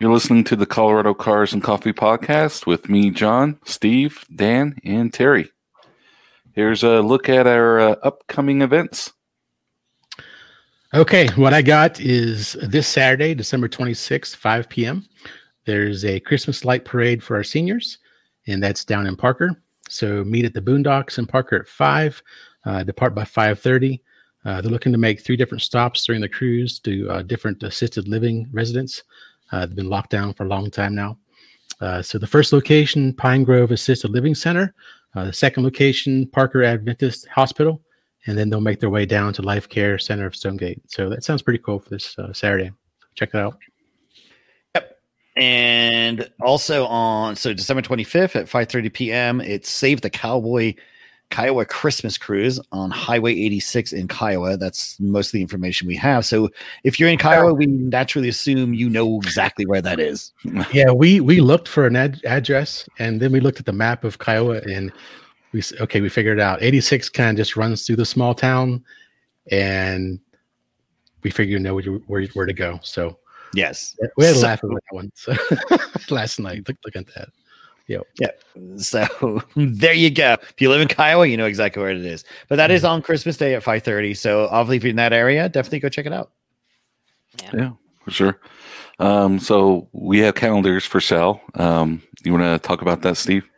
You're listening to the Colorado Cars and Coffee podcast with me, John, Steve, Dan, and Terry. Here's a look at our uh, upcoming events. Okay, what I got is this Saturday, December 26th, 5 p.m. There's a Christmas light parade for our seniors, and that's down in Parker. So meet at the Boondocks in Parker at 5, uh, depart by 5.30. Uh, they're looking to make three different stops during the cruise to uh, different assisted living residents. Uh, they've been locked down for a long time now. Uh, so the first location, Pine Grove Assisted Living Center. Uh, the second location, Parker Adventist Hospital. And then they'll make their way down to Life Care Center of Stonegate. So that sounds pretty cool for this Saturday. Check that out. Yep. And also on so December 25th at 5:30 p.m. it's Save the Cowboy Kiowa Christmas Cruise on Highway 86 in Kiowa. That's most of the information we have. So if you're in Kiowa, we naturally assume you know exactly where that is. Yeah, we we looked for an ad- address and then we looked at the map of Kiowa and we okay, we figured it out. 86 kind of just runs through the small town and we figured you know where, where, where to go. So yes, we had a so, laugh at that one so, last night. Look, look at that. Yep. Yeah. So there you go. If you live in Kiowa, you know exactly where it is. But that is mm-hmm. on Christmas Day at 5:30. So obviously if you're in that area, definitely go check it out. Yeah, yeah for sure. Um, so we have calendars for sale. Um, you want to talk about that, Steve?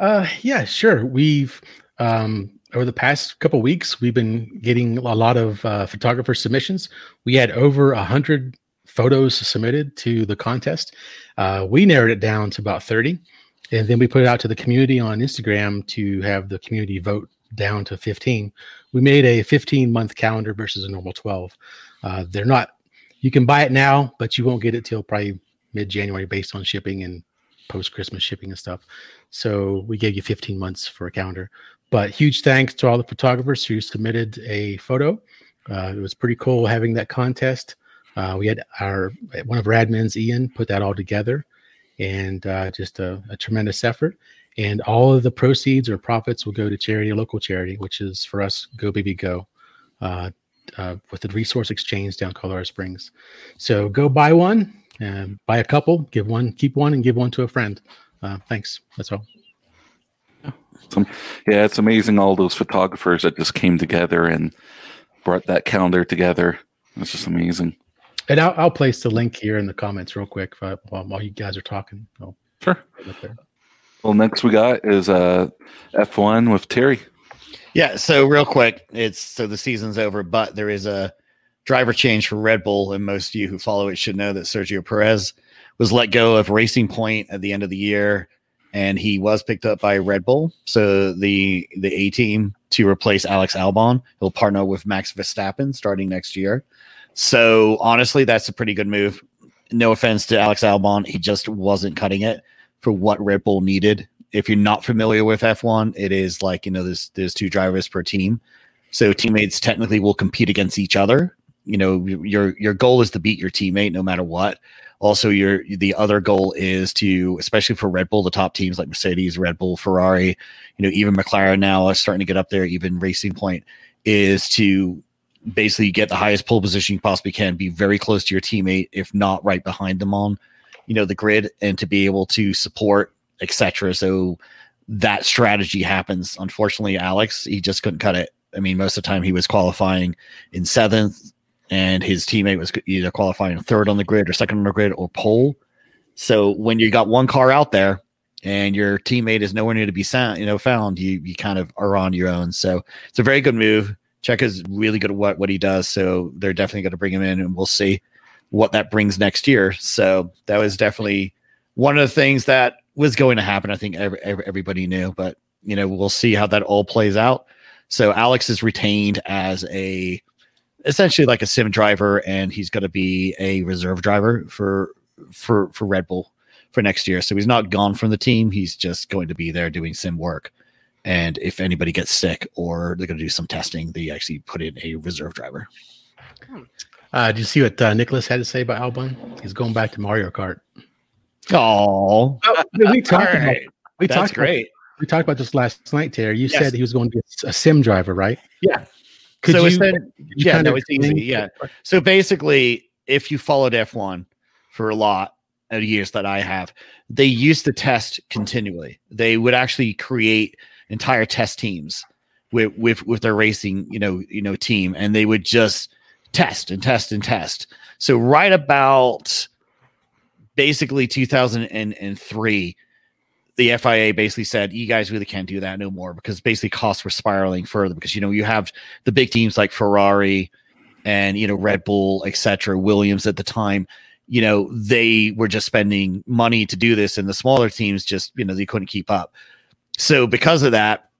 Uh, yeah, sure. We've um, over the past couple weeks, we've been getting a lot of uh, photographer submissions. We had over a hundred photos submitted to the contest. Uh, we narrowed it down to about 30, and then we put it out to the community on Instagram to have the community vote down to 15. We made a 15 month calendar versus a normal 12. Uh, they're not, you can buy it now, but you won't get it till probably mid January based on shipping and post Christmas shipping and stuff. So we gave you 15 months for a calendar. But huge thanks to all the photographers who submitted a photo. Uh, it was pretty cool having that contest. Uh, we had our one of our admins, Ian, put that all together, and uh, just a, a, tremendous effort. And all of the proceeds or profits will go to charity, a local charity, which is for us, Go Baby Go, uh, uh with the Resource Exchange down Colorado Springs. So go buy one, and buy a couple, give one, keep one, and give one to a friend. Uh, thanks. That's all. Yeah, it's amazing all those photographers that just came together and brought that calendar together. It's just amazing. And I'll, I'll place the link here in the comments real quick I, while, while, you guys are talking. I'll sure. Well, next we got is uh, F1 with Terry. Yeah. So real quick, it's so the season's over, but there is a driver change for Red Bull, and most of you who follow it should know that Sergio Perez was let go of Racing Point at the end of the year, and he was picked up by Red Bull. So the the A team to replace Alex Albon, he'll partner with Max Verstappen starting next year. So honestly, that's a pretty good move. No offense to Alex Albon, he just wasn't cutting it for what Red Bull needed. If you're not familiar with F1, it is like you know there's there's two drivers per team, so teammates technically will compete against each other. You know your your goal is to beat your teammate no matter what. Also, your the other goal is to, especially for Red Bull, the top teams like Mercedes, Red Bull, Ferrari, you know, even McLaren now are starting to get up there. Even Racing Point is to basically get the highest pole position you possibly can, be very close to your teammate, if not right behind them on, you know, the grid, and to be able to support, etc. So that strategy happens. Unfortunately, Alex, he just couldn't cut it. I mean, most of the time he was qualifying in seventh, and his teammate was either qualifying third on the grid or second on the grid or pole. So when you got one car out there and your teammate is nowhere near to be sound, you know, found, you you kind of are on your own. So it's a very good move. Checo is really good at what, what he does. So they're definitely going to bring him in and we'll see what that brings next year. So that was definitely one of the things that was going to happen. I think every, every, everybody knew, but you know, we'll see how that all plays out. So Alex is retained as a essentially like a sim driver and he's going to be a reserve driver for for for Red Bull for next year. So he's not gone from the team. He's just going to be there doing sim work. And if anybody gets sick or they're going to do some testing, they actually put in a reserve driver. Uh, did you see what uh, Nicholas had to say about Albon? He's going back to Mario Kart. Oh, we talked right. about we That's talked great. About, we talked about this last night, Terry. You yes. said he was going to be a sim driver, right? Yeah. Could so you, yeah, no, it's easy. Yeah. So basically, if you followed F1 for a lot, of years that I have, they used to test continually. They would actually create entire test teams with with with their racing, you know, you know, team, and they would just test and test and test. So right about basically 2003 the FIA basically said, "You guys really can't do that no more," because basically costs were spiraling further. Because you know you have the big teams like Ferrari and you know Red Bull, etc., Williams at the time. You know they were just spending money to do this, and the smaller teams just you know they couldn't keep up. So because of that,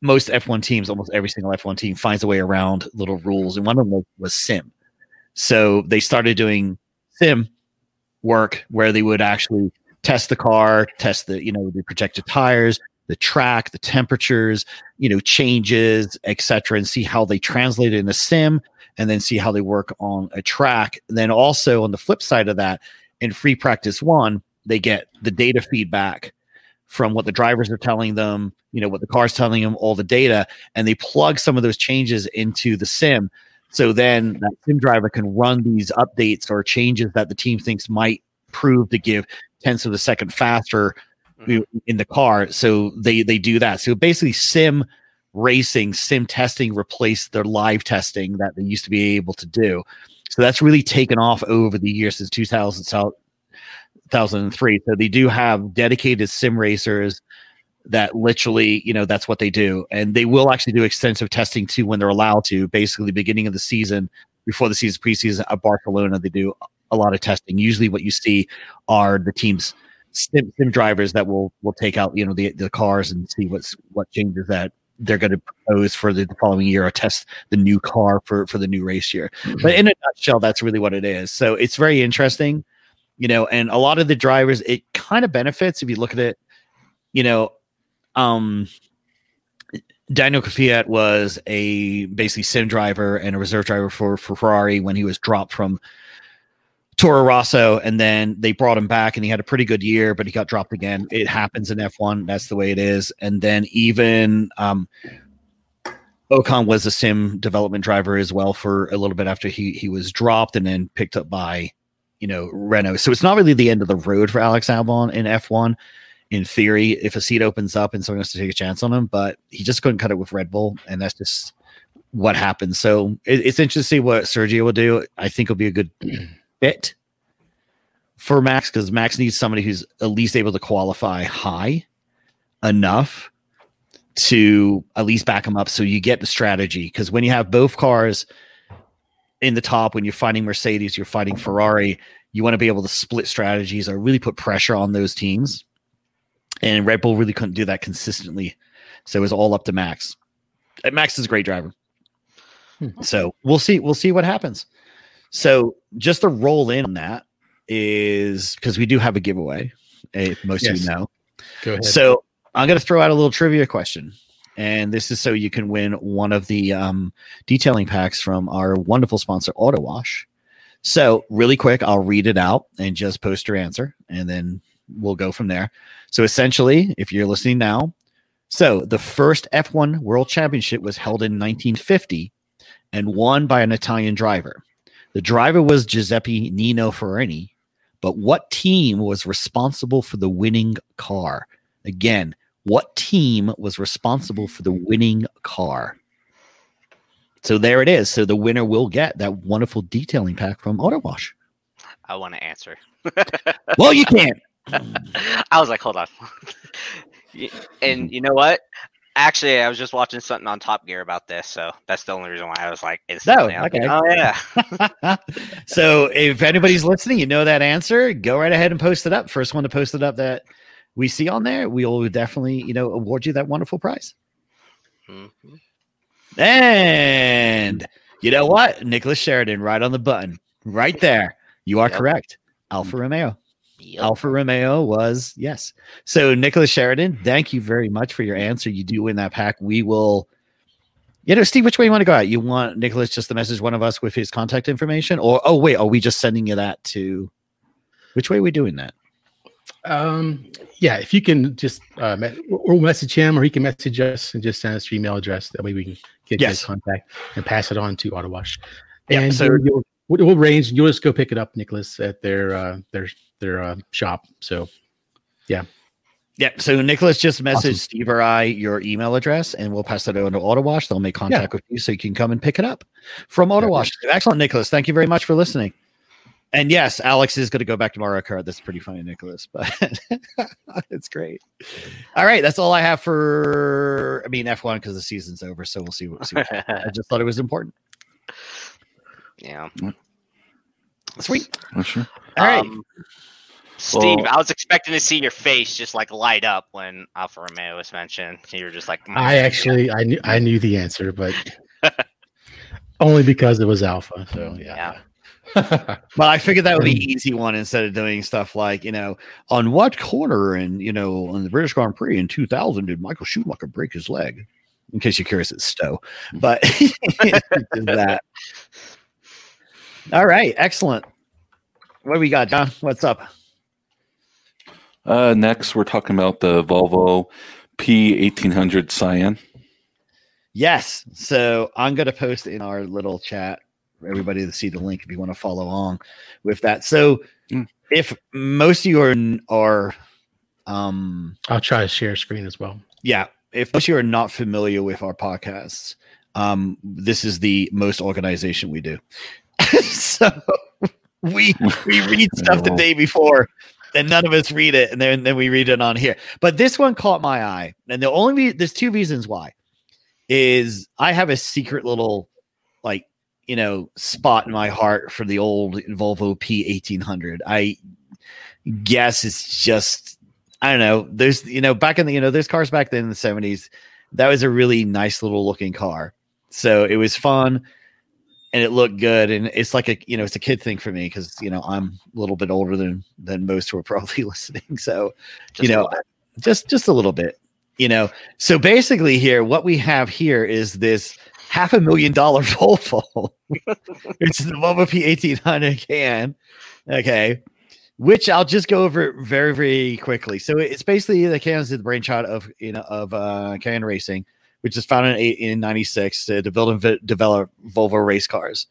most F1 teams, almost every single F1 team, finds a way around little rules, and one of them was sim. So they started doing sim work where they would actually test the car, test the, you know, the projected tires, the track, the temperatures, you know, changes, etc., and see how they translate it in a sim and then see how they work on a track. And then also on the flip side of that, in free practice one, they get the data feedback from what the drivers are telling them, you know, what the car's telling them, all the data, and they plug some of those changes into the sim. So then that sim driver can run these updates or changes that the team thinks might prove to give tenths of a second faster mm-hmm. in the car. So they they do that. So basically, sim racing, sim testing replaced their live testing that they used to be able to do. So that's really taken off over the years since 2000, 2003. So they do have dedicated sim racers that literally, you know, that's what they do. And they will actually do extensive testing too when they're allowed to. Basically, beginning of the season, before the season preseason at Barcelona, they do a lot of testing. Usually, what you see are the teams sim, sim drivers that will will take out you know the the cars and see what's what changes that they're going to propose for the, following year or test the new car for for the new race year. Mm-hmm. But in a nutshell, that's really what it is. So it's very interesting, you know. And a lot of the drivers, it kind of benefits if you look at it. You know, um, Daniel Kvyat was a basically sim driver and a reserve driver for, for Ferrari when he was dropped from Toro Rosso, and then they brought him back, and he had a pretty good year, but he got dropped again. It happens in F1. That's the way it is. And then even um, Ocon was a sim development driver as well for a little bit after he he was dropped, and then picked up by you know Renault. So it's not really the end of the road for Alex Albon in F1. In theory, if a seat opens up and someone wants to take a chance on him, but he just couldn't cut it with Red Bull, and that's just what happened. So it, it's interesting to see what Sergio will do. I think it'll be a good fit for Max because Max needs somebody who's at least able to qualify high enough to at least back him up so you get the strategy. Because when you have both cars in the top, when you're fighting Mercedes, you're fighting Ferrari, you want to be able to split strategies or really put pressure on those teams. And Red Bull really couldn't do that consistently. So it was all up to Max. And Max is a great driver. Hmm. So we'll see. We'll see what happens. So just to roll in on that is because we do have a giveaway. If most yes. of you know. Go ahead. So I'm going to throw out a little trivia question. And this is so you can win one of the um, detailing packs from our wonderful sponsor, Auto Wash. So, really quick, I'll read it out and just post your answer, and then we'll go from there. So, essentially, if you're listening now, so the first F1 World Championship was held in 1950 and won by an Italian driver. The driver was Giuseppe Nino Farina, but what team was responsible for the winning car? Again, what team was responsible for the winning car? So there it is. So the winner will get that wonderful detailing pack from Auto Wash. I want to answer. well, you can't. I was like, hold on. and you know what? Actually, I was just watching something on Top Gear about this, so that's the only reason why I was like, no, okay. oh yeah. so if anybody's listening, you know that answer, go right ahead and post it up. First one to post it up that we see on there, we will definitely, you know, award you that wonderful prize. Mm-hmm. And you know what? Nicholas Sheridan, right on the button, right there. You are yep. correct. Alfa Romeo. Yep. Alfa Romeo was yes. So Nicholas Sheridan, thank you very much for your answer. You do win that pack. We will. You know, Steve, which way you want to go out? You want Nicholas just to message one of us with his contact information, or oh wait, are we just sending you that to? Which way are we doing that? Um, yeah, if you can just uh, or message him, or he can message us and just send us your email address. That way we can get yes. his contact and pass it on to AutoWash. And yeah, so you'll, we'll, we'll range. You'll just go pick it up, Nicholas, at their uh, their their uh, shop. So Yeah. Yeah, so Nicholas just messaged Awesome. Steve or I your email address, and we'll pass that over to Auto Wash. They'll make contact with you so you can come and pick it up from Auto Wash. Excellent, Nicholas. Thank you very much for listening. And yes, Alex is going to go back to Mario Kart. That's pretty funny, Nicholas, but it's great. All right, that's all I have for. I mean, F1 because the season's over, so we'll see. What, see what I just thought it was important. yeah. Sweet. Oh, sure. All right. Um, Steve, Well- I was expecting to see your face just like light up when Alfa Romeo was mentioned. You were just like, "Mm, I actually I knew I knew the answer, but only because it was Alpha. So yeah. Well, I figured that would be easy one instead of doing stuff like, you know, on what corner and, you know, on the British Grand Prix in 2000 did Michael Schumacher break his leg? In case you're curious, it's Stowe. But that. All right. Excellent. What do we got, John? What's up? Uh, next, we're talking about the Volvo P1800 Cyan. Yes. So I'm going to post in our little chat for everybody to see the link if you want to follow along with that. So Mm. if most of you are, are um, I'll try to share screen as well. yeah, if most of you are not familiar with our podcasts, um, this is the most organization we do. so we we read stuff the day before, and none of us read it, and then then we read it on here. But this one caught my eye, and the only re- there's two reasons why is I have a secret little like you know spot in my heart for the old Volvo P1800. I guess it's just I don't know. There's you know back in the you know there's cars back then in the 70s that was a really nice little looking car. So it was fun and it looked good and it's like a you know it's a kid thing for me because you know I'm a little bit older than than most who are probably listening. So just you know just just a little bit you know so basically here what we have here is this half a million dollar volvo. It's the volvo p1800 Cyan. Okay. Which i'll just go over very very quickly. So it's basically the Cyan is the brainchild of you know of uh Cyan racing which is founded in, eight- in 96 to build and vi- develop volvo race cars.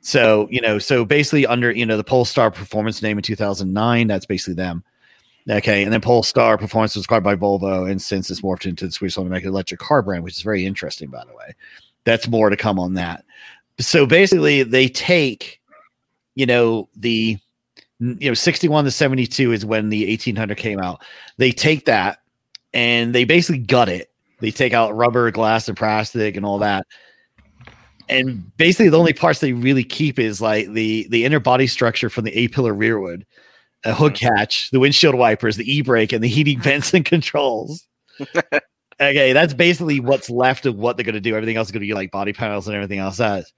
So you know so basically under you know the polestar performance name in 2009 that's basically them. Okay, and then Polestar Performance was acquired by Volvo, and since it's morphed into the Swedish automatic electric car brand, which is very interesting, by the way. That's more to come on that. So basically, they take, you know, the, you know, 61 to 72 is when the 1800 came out. They take that and they basically gut it. They take out rubber, glass, and plastic and all that. And basically, the only parts they really keep is like the the inner body structure from the A pillar rearward, a hood mm. catch, the windshield wipers, the e-brake, and the heating vents and controls. okay, that's basically what's left of what they're going to do. Everything else is going to be like body panels and everything else does.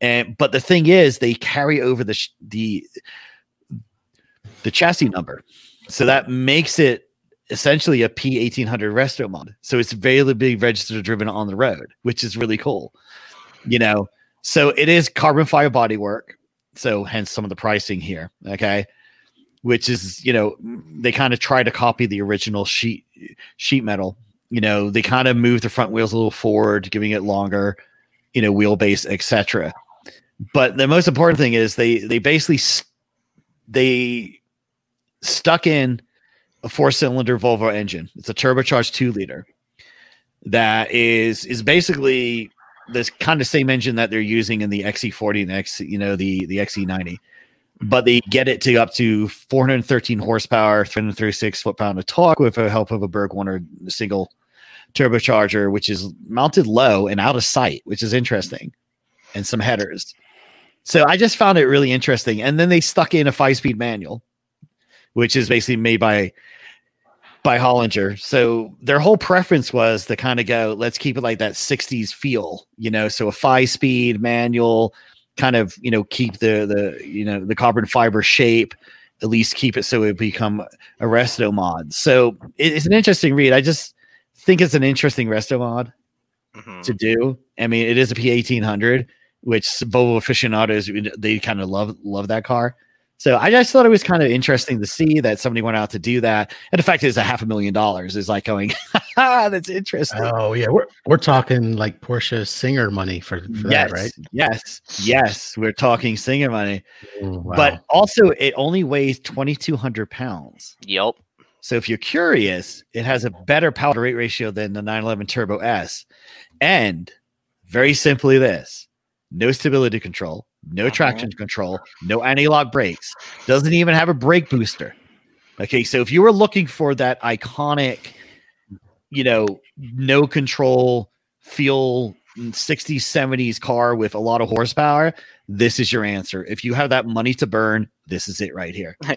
And but the thing is, they carry over the sh- the the chassis number, so that makes it essentially a P eighteen hundred resto mod. So it's big registered driven on the road, which is really cool. You know, so it is carbon fiber bodywork. So hence some of the pricing here. Okay which is you know they kind of try to copy the original sheet sheet metal you know they kind of move the front wheels a little forward giving it longer you know wheelbase etc but the most important thing is they they basically they stuck in a four cylinder volvo engine. It's a turbocharged two liter that is is basically this kind of same engine that they're using in the XC40 and X, you know, the the XC90 but they get it to up to 413 horsepower, 336 foot pound of torque with the help of a BorgWarner single turbocharger, which is mounted low and out of sight, which is interesting, and some headers. So I just found it really interesting. And then they stuck in a five speed manual, which is basically made by by Holinger. So their whole preference was to kind of go, let's keep it like that 60s feel, you know, so a five speed manual, kind of you know keep the the you know the carbon fiber shape at least keep it so it become a resto mod so it- it's an interesting read i just think it's an interesting resto mod Mhm. to do i mean it is a p1800 which volvo aficionados they kind of love love that car So I just thought it was kind of interesting to see that somebody went out to do that. And the fact is, a half a million dollars is like going, that's interesting. Oh yeah, we're we're talking like Porsche Singer money for, for yes, that, right? yes, yes. We're talking singer money, Oh, wow. but also it only weighs 2,200 pounds. Yep. So if you're curious, it has a better power to weight ratio than the 911 Turbo S. And very simply this no stability control, no Uh-huh. traction control, no anti lock brakes, doesn't even have a brake booster. Okay, so if you were looking for that iconic, you know, no control, feel 60s, 70s car with a lot of horsepower, this is your answer. If you have that money to burn, this is it right here.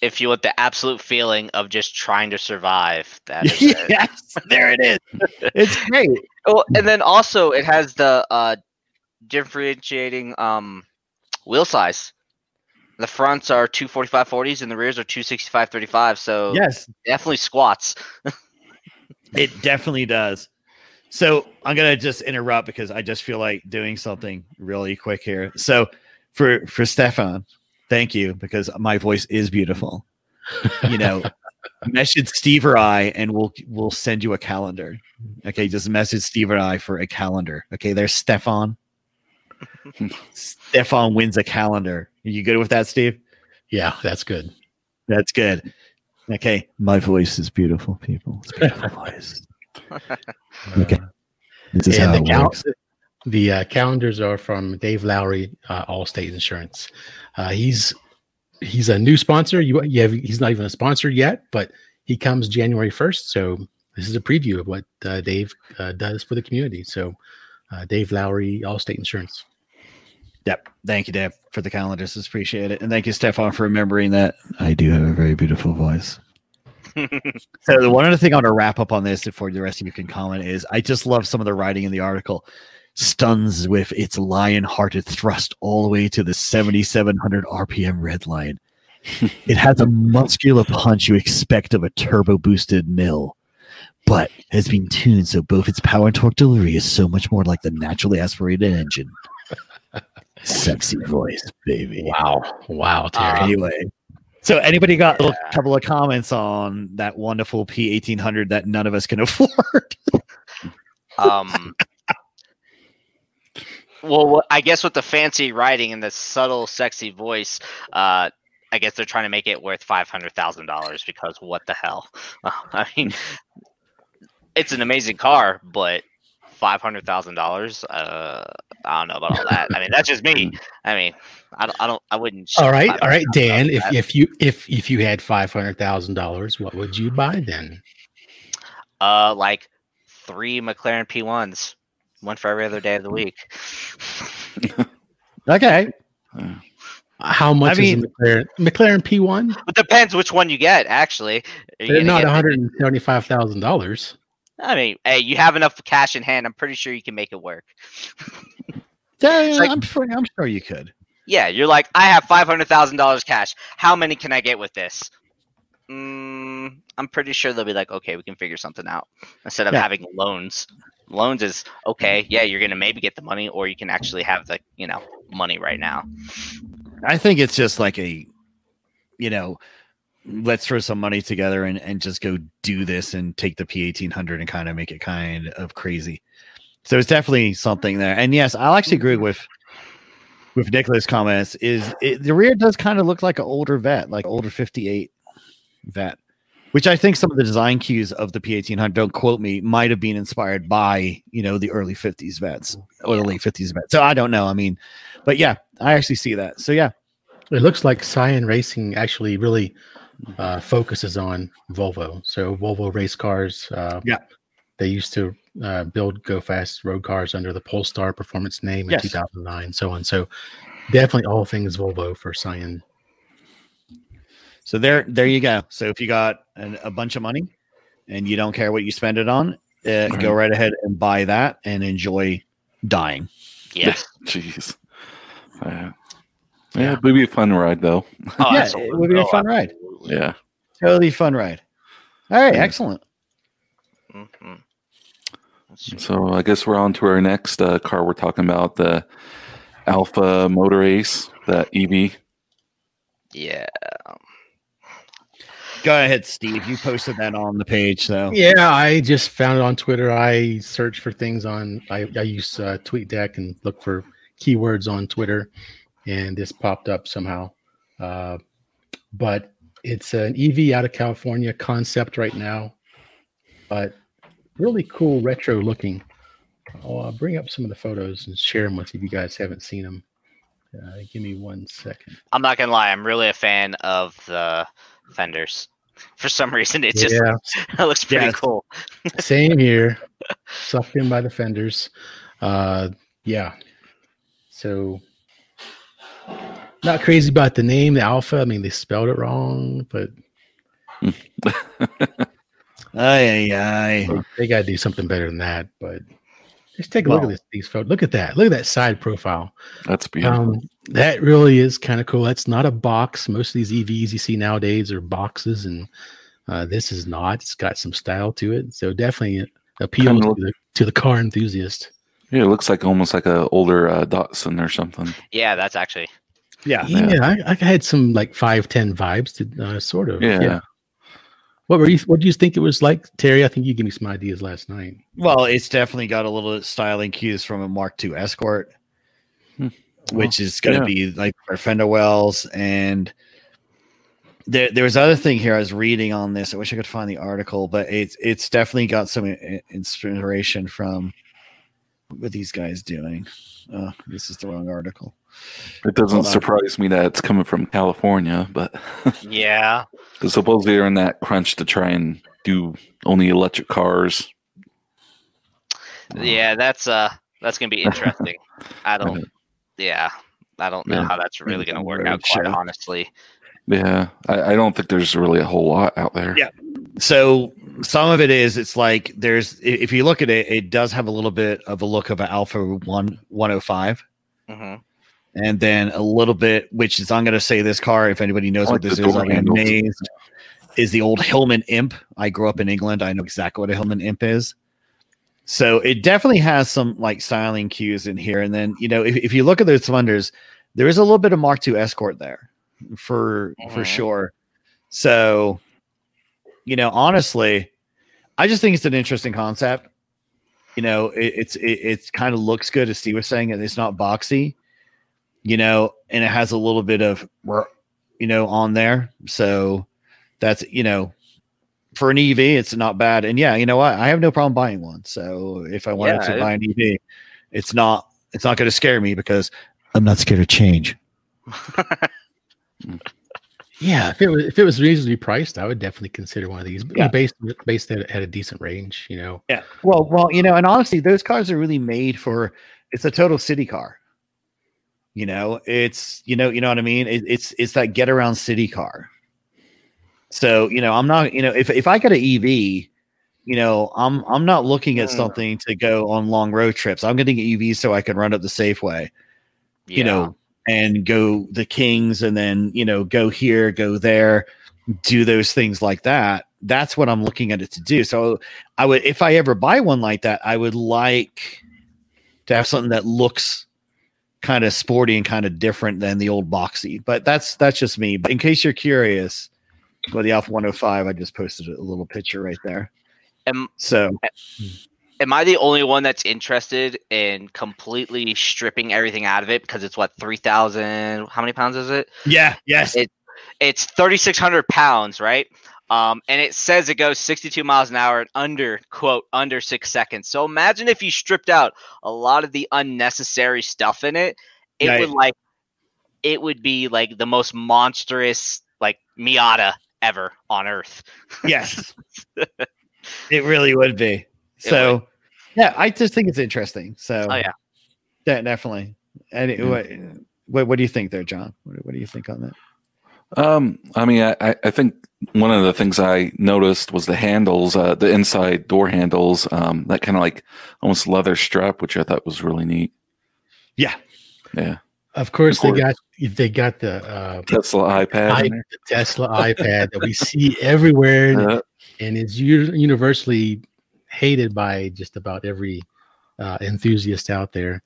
If you want the absolute feeling of just trying to survive, that is it. yes, there it is. It's great. Oh, and then also it has the uh differentiating um wheel size. The fronts are 245 40s and the rears are 265 35. So Yes, definitely squats. it definitely does. So I'm gonna just interrupt because I just feel like doing something really quick here. So for for Stefan, thank you because my voice is beautiful. You know, message Steve or I, and we'll we'll send you a calendar. Okay, just message Steve or I for a calendar. Okay, there's Stefan. Stefan wins a calendar. Are you good with that, Steve? yeah, that's good. That's good. Okay, my voice is beautiful, people. It's a beautiful voice. Okay. This is and how it cal- works. The uh, calendars are from Dave Lowry, uh, Allstate Insurance. Uh, he's he's a new sponsor. You, you have, he's not even a sponsor yet, but he comes January first. So this is a preview of what uh, Dave uh, does for the community. So uh, Dave Lowry, Allstate Insurance. Yep. Thank you, Dave, for the calendars. Just appreciate it. And thank you, Stefan, for remembering that I do have a very beautiful voice. So the one other thing I want to wrap up on this before the rest of you can comment is I just love some of the writing in the article. Stuns with its lion-hearted thrust all the way to the 7,700 RPM red line. it has a muscular punch you expect of a turbo-boosted mill, but has been tuned so both its power and torque delivery is so much more like the naturally aspirated engine. Sexy voice, baby. Wow, wow, Terry. Uh, Anyway, so anybody got a little Yeah. couple of comments on that wonderful P eighteen hundred that none of us can afford? um well i guess with the fancy writing and the subtle sexy voice uh i guess they're trying to make it worth $500000 because what the hell i mean it's an amazing car but $500000 uh i don't know about all that i mean that's just me i mean i don't i, don't, I wouldn't All right, all right, Dan. If that. if you if if you had five hundred thousand dollars, what would you buy then? uh like three mclaren p1s one for every other day of the week Okay, How much mean- is a McLaren McLaren P one? It depends which one you get. Actually, Are you They're not one hundred and seventy five thousand dollars. I mean, hey, you have enough cash in hand. I'm pretty sure you can make it work. Yeah, like- I'm sure. I'm sure you could. Yeah, you're like, I have five hundred thousand dollars cash. How many can I get with this? Mm, I'm pretty sure they'll be like, okay, we can figure something out instead of Yeah. having loans. Loans is okay. Mm-hmm. Yeah, you're gonna maybe get the money, or you can actually have the you know money right now. I think it's just like a, you know, let's throw some money together and, and just go do this and take the P eighteen hundred and kind of make it kind of crazy. So it's definitely something there. And yes, I'll actually agree with with Nicholas' comments. Is it, the rear does kind of look like an older vet, like older fifty eight vet, which I think some of the design cues of the P eighteen hundred, don't quote me, might have been inspired by you know the early fifties vets or the late fifties vets. So I don't know. I mean, but yeah, I actually see that. So yeah, It looks like Cyan Racing actually really uh, focuses on Volvo. So Volvo race cars. Uh, Yeah. They used to uh, build go fast road cars under the Polestar performance name in Yes. 2009, so on. So definitely all things Volvo for Cyan. So there, there you go. So if you got an, a bunch of money and you don't care what you spend it on, uh, go right ahead and buy that and enjoy dying. Yeah. Jeez. Yeah. Yeah, it would be a fun ride though. Oh, yeah, it would be a Oh, fun ride. Yeah. Totally fun ride. All right, Yeah. excellent. Mhm. So I guess we're on to our next uh, car. We're talking about the Alpha Motor Ace, the EV. Yeah. Go ahead, Steve. You posted that on the page, so Yeah, I just found it on Twitter. I search for things on. I, I use uh, TweetDeck and look for keywords on Twitter, and this popped up somehow. Uh, but it's an EV out of California concept right now, but really cool retro looking. I'll uh, bring up some of the photos and share them with you if you guys haven't seen them. Uh, give me one second. I'm not gonna lie, I'm really a fan of the fenders. For some reason, it just yeah, it looks pretty Yeah. cool. same here. Sucked in by the fenders. Uh, yeah. So not crazy about the name, the Alpha. I mean, they spelled it wrong, but Ay, ay, ay. they, they got to do something better than that. But just take a look at this, these photos. Look at that. Look at that side profile. That's beautiful. Um, that really is kind of cool. That's not a box. Most of these EVs you see nowadays are boxes, and uh, this is not. It's got some style to it, so definitely appeals to look- the, to the car enthusiast. yeah, it looks like almost like a older uh, Datsun or something. Yeah, that's actually Yeah. Yeah, Yeah. I, I had some like five ten vibes to uh, sort of. Yeah. What were you? What do you think it was like, Terry? I think you gave me some ideas last night. Well, it's definitely got a little styling cues from a Mark II Escort, Hmm. which is going to yeah. be like for fender wells. And there, there was other thing here I was reading on this. I wish I could find the article, but it's it's definitely got some inspiration from what these guys doing. Oh, this is the wrong article. It doesn't Hold on. surprise me that it's coming from California, but yeah. because supposedly they're in that crunch to try and do only electric cars. Yeah, that's uh that's gonna be interesting. I don't yeah. I don't know Yeah. how that's really gonna work out quite sure. honestly. Yeah, I, I don't think there's really a whole lot out there. Yeah. So some of it is it's like there's if you look at it, it does have a little bit of a look of an Alpha One 105. hmm and then a little bit, which is I'm going to say this car. If anybody knows I what this is, I'm handles. amazed. Is the old Hillman Imp? I grew up in England. I know exactly what a Hillman Imp is. So it definitely has some like styling cues in here. And then you know, if, if you look at those fenders, there is a little bit of Mark II Escort there, for for Mhm. sure. So, you know, honestly, I just think it's an interesting concept. You know, it, it's it, it's kind of looks good, as Steve was saying, and it's not boxy you know, and it has a little bit of, you know, on there. So that's, you know, for an EV, it's not bad. And yeah, you know what? I have no problem buying one. So if I wanted Yeah, to it- buy an EV, it's not, it's not going to scare me because I'm not scared of change. Hmm. Yeah, if it was if it was reasonably priced, I would definitely consider one of these. Yeah. based based at, at a decent range, you know. Yeah. Well, well, you know, and honestly, those cars are really made for, it's a total city car. You know, it's, you know, you know what I mean? It, it's, it's that get around city car. So, you know, I'm not, you know, if, if I get an EV, you know, I'm, I'm not looking at Mm. something to go on long road trips. I'm getting an EV so I can run up the Safeway, you know, and go the Kings and then, you know, go here, go there, do those things like that. That's what I'm looking at it to do. So I would, if I ever buy one like that, I would like to have something that looks kind of sporty and kind of different than the old boxy. But that's that's just me. But in case you're curious, well, the Alfa 105, I just posted a little picture right there. Am, So am I the only one that's interested in completely stripping everything out of it because it's what three thousand? How many pounds is it? yeah, yes, It- It's thirty six hundred pounds, right? Um, and it says it goes sixty two miles an hour in under quote under six seconds. So imagine if you stripped out a lot of the unnecessary stuff in it. It Right. would like it would be like the most monstrous like Miata ever on Earth. yes, it really would be. So yeah, I just think it's interesting. So Oh yeah. yeah, definitely. And it, Yeah. what, what what do you think there, John? What, what do you think on that? Um, I mean, I, I- I think one of the things I noticed was the handles, uh, the inside door handles, um, that kind of like almost leather strap, which I thought was really neat. Yeah. Yeah. Of course, Of they got they got the, uh, Tesla iPad. i- the Tesla iPad that we see everywhere, and, Uh, and is u- universally hated by just about every uh, enthusiast out there.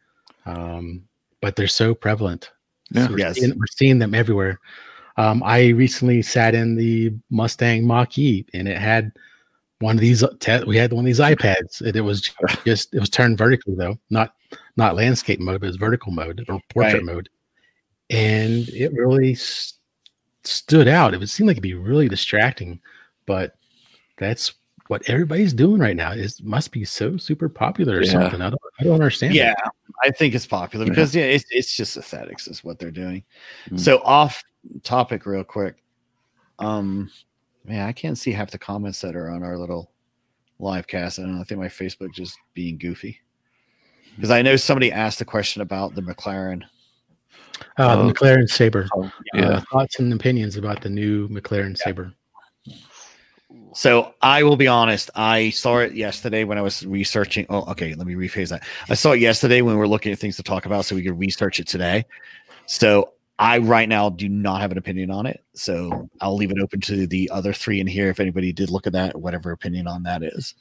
Um, but they're so prevalent. Yeah. So we're, Yes. seeing, we're seeing them everywhere. Um, I recently sat in the Mustang Mach E, and it had one of these. Te- we had one of these iPads, and it was just it was turned vertically though, not not landscape mode, but it was vertical mode or portrait Right. mode, and it really s- stood out. It would seem like it'd be really distracting, but that's what everybody's doing right now. is must be so super popular or Yeah. something. I don't I don't understand. Yeah, I think it's popular Yeah. because yeah, it's it's just aesthetics is what they're doing. Mm. So off topic, real quick. Um, man, I can't see half the comments that are on our little live cast. I don't know. I think my Facebook just being goofy because I know somebody asked a question about the McLaren. Uh, Oh. the McLaren Sabre. Yeah. Uh, thoughts and opinions about the new McLaren Sabre. So I will be honest. I saw it yesterday when I was researching. Oh, okay. Let me rephrase that. I saw it yesterday when we were looking at things to talk about, so we could research it today. So I right now do not have an opinion on it. So I'll leave it open to the other three in here if anybody did look at that, whatever opinion on that is.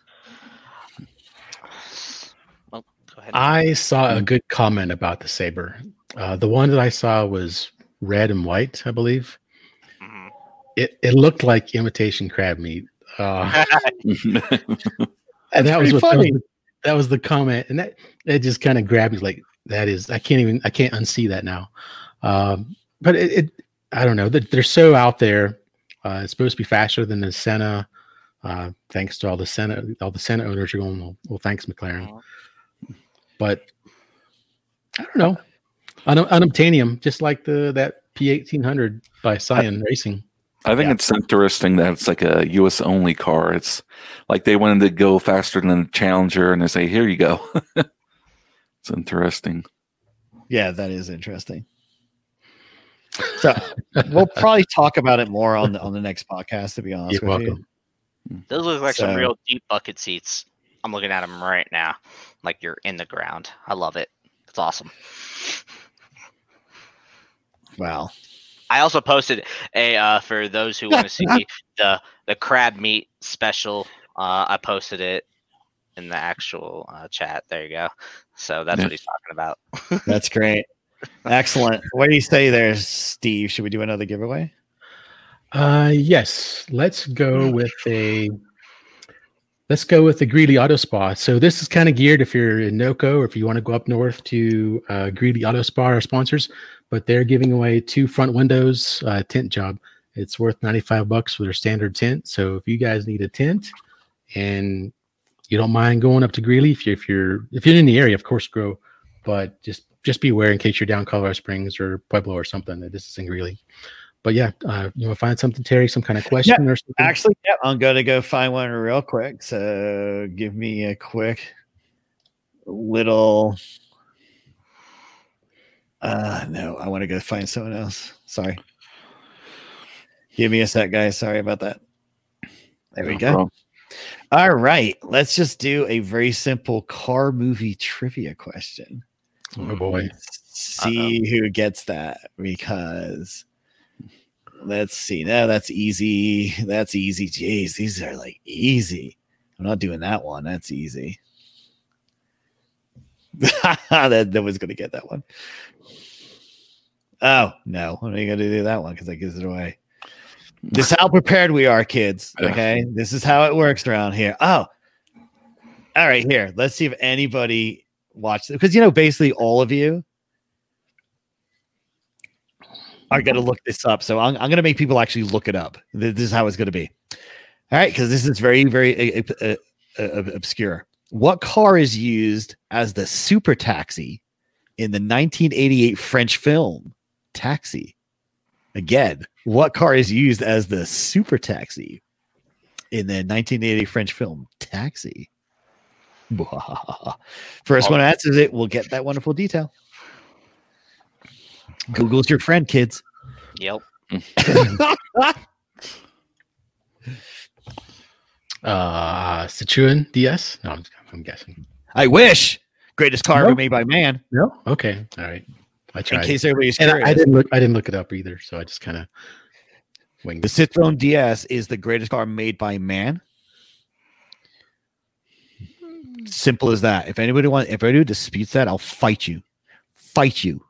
Well, go ahead. I saw a good comment about the Sabre. Uh, the one that I saw was red and white, I believe. Mhm. It it looked like imitation crab meat. Uh, and that was pretty that was, funny. the, that was the comment, and that it just kind of grabbed me like that is I can't even I can't unsee that now. Um, but it, it I don't know they're, they're so out there. Uh, it's supposed to be faster than the Senna. Uh, thanks to all the Senna, all the Senna owners are going. Well, well thanks McLaren. Uh-huh. But I don't know. Un- unobtainium, just like the that P eighteen hundred by Cyan Racing. I think Yeah. it's interesting that it's like a U.S. only car. It's like they wanted to go faster than the Challenger, and they say, "Here you go." it's interesting. Yeah, that is interesting. So we'll probably talk about it more on the on the next podcast. To be honest You're with welcome. Those look like some real deep bucket seats. I'm looking at them right now, like you're in the ground. I love it. It's awesome. Wow. I also posted a uh, for those who want to see the the crab meat special. Uh, I posted it in the actual uh, chat. There you go. So that's Yeah. what he's talking about. That's great. Excellent. What do you say there, Steve? Should we do another giveaway? Uh, yes. Let's go with a. Let's go with the Greeley Auto Spa. So this is kind of geared if you're in NOCO or if you want to go up north to uh, Greeley Auto Spa, our sponsors. But they're giving away two front windows uh, tint job. It's worth 95 bucks for their standard tint. So if you guys need a tint and you don't mind going up to Greeley, if you're if you're if you're in the area, of course, grow. But just just be aware in case you're down Colorado Springs or Pueblo or something that this is in Greeley. But yeah, uh, you want to find something, Terry? Some kind of question or something? Actually, yeah, I'm gonna go find one real quick. So give me a quick little. Uh no, I want to go find someone else. Sorry. Give me a sec, guys. Sorry about that. There we go. problem. All right, let's just do a very simple car movie trivia question. oh boy, Let's see who gets that because let's see. No, that's easy. That's easy. Jeez, these are like easy. I'm not doing that one. That's easy. that, that was going to get that one. Oh, no. I'm not going to do that one because that gives it away. This is how prepared we are, kids. Okay. This is how it works around here. Oh, all right. Here, let's see if anybody watched it because you know, basically, all of you are going to look this up. So I'm, I'm going to make people actually look it up. This is how it's going to be. All right. Because this is very, very uh, uh, uh, uh, obscure. What car is used as the super taxi in the 1988 French film Taxi? Again, what car is used as the super taxi in the 1980 French film Taxi? First one answers it we'll get that wonderful detail. Google's your friend, kids. Yep. uh, Citroen DS. No, I'm, I'm guessing. I wish greatest car ever made by man. No. Okay. All right. I tried. In case everybody's and curious, I, I didn't look. I didn't look it up either. So I just kind of winged. the it. Citroen DS is the greatest car made by man. Simple as that. If anybody wants, if anybody disputes that, I'll fight you. Fight you.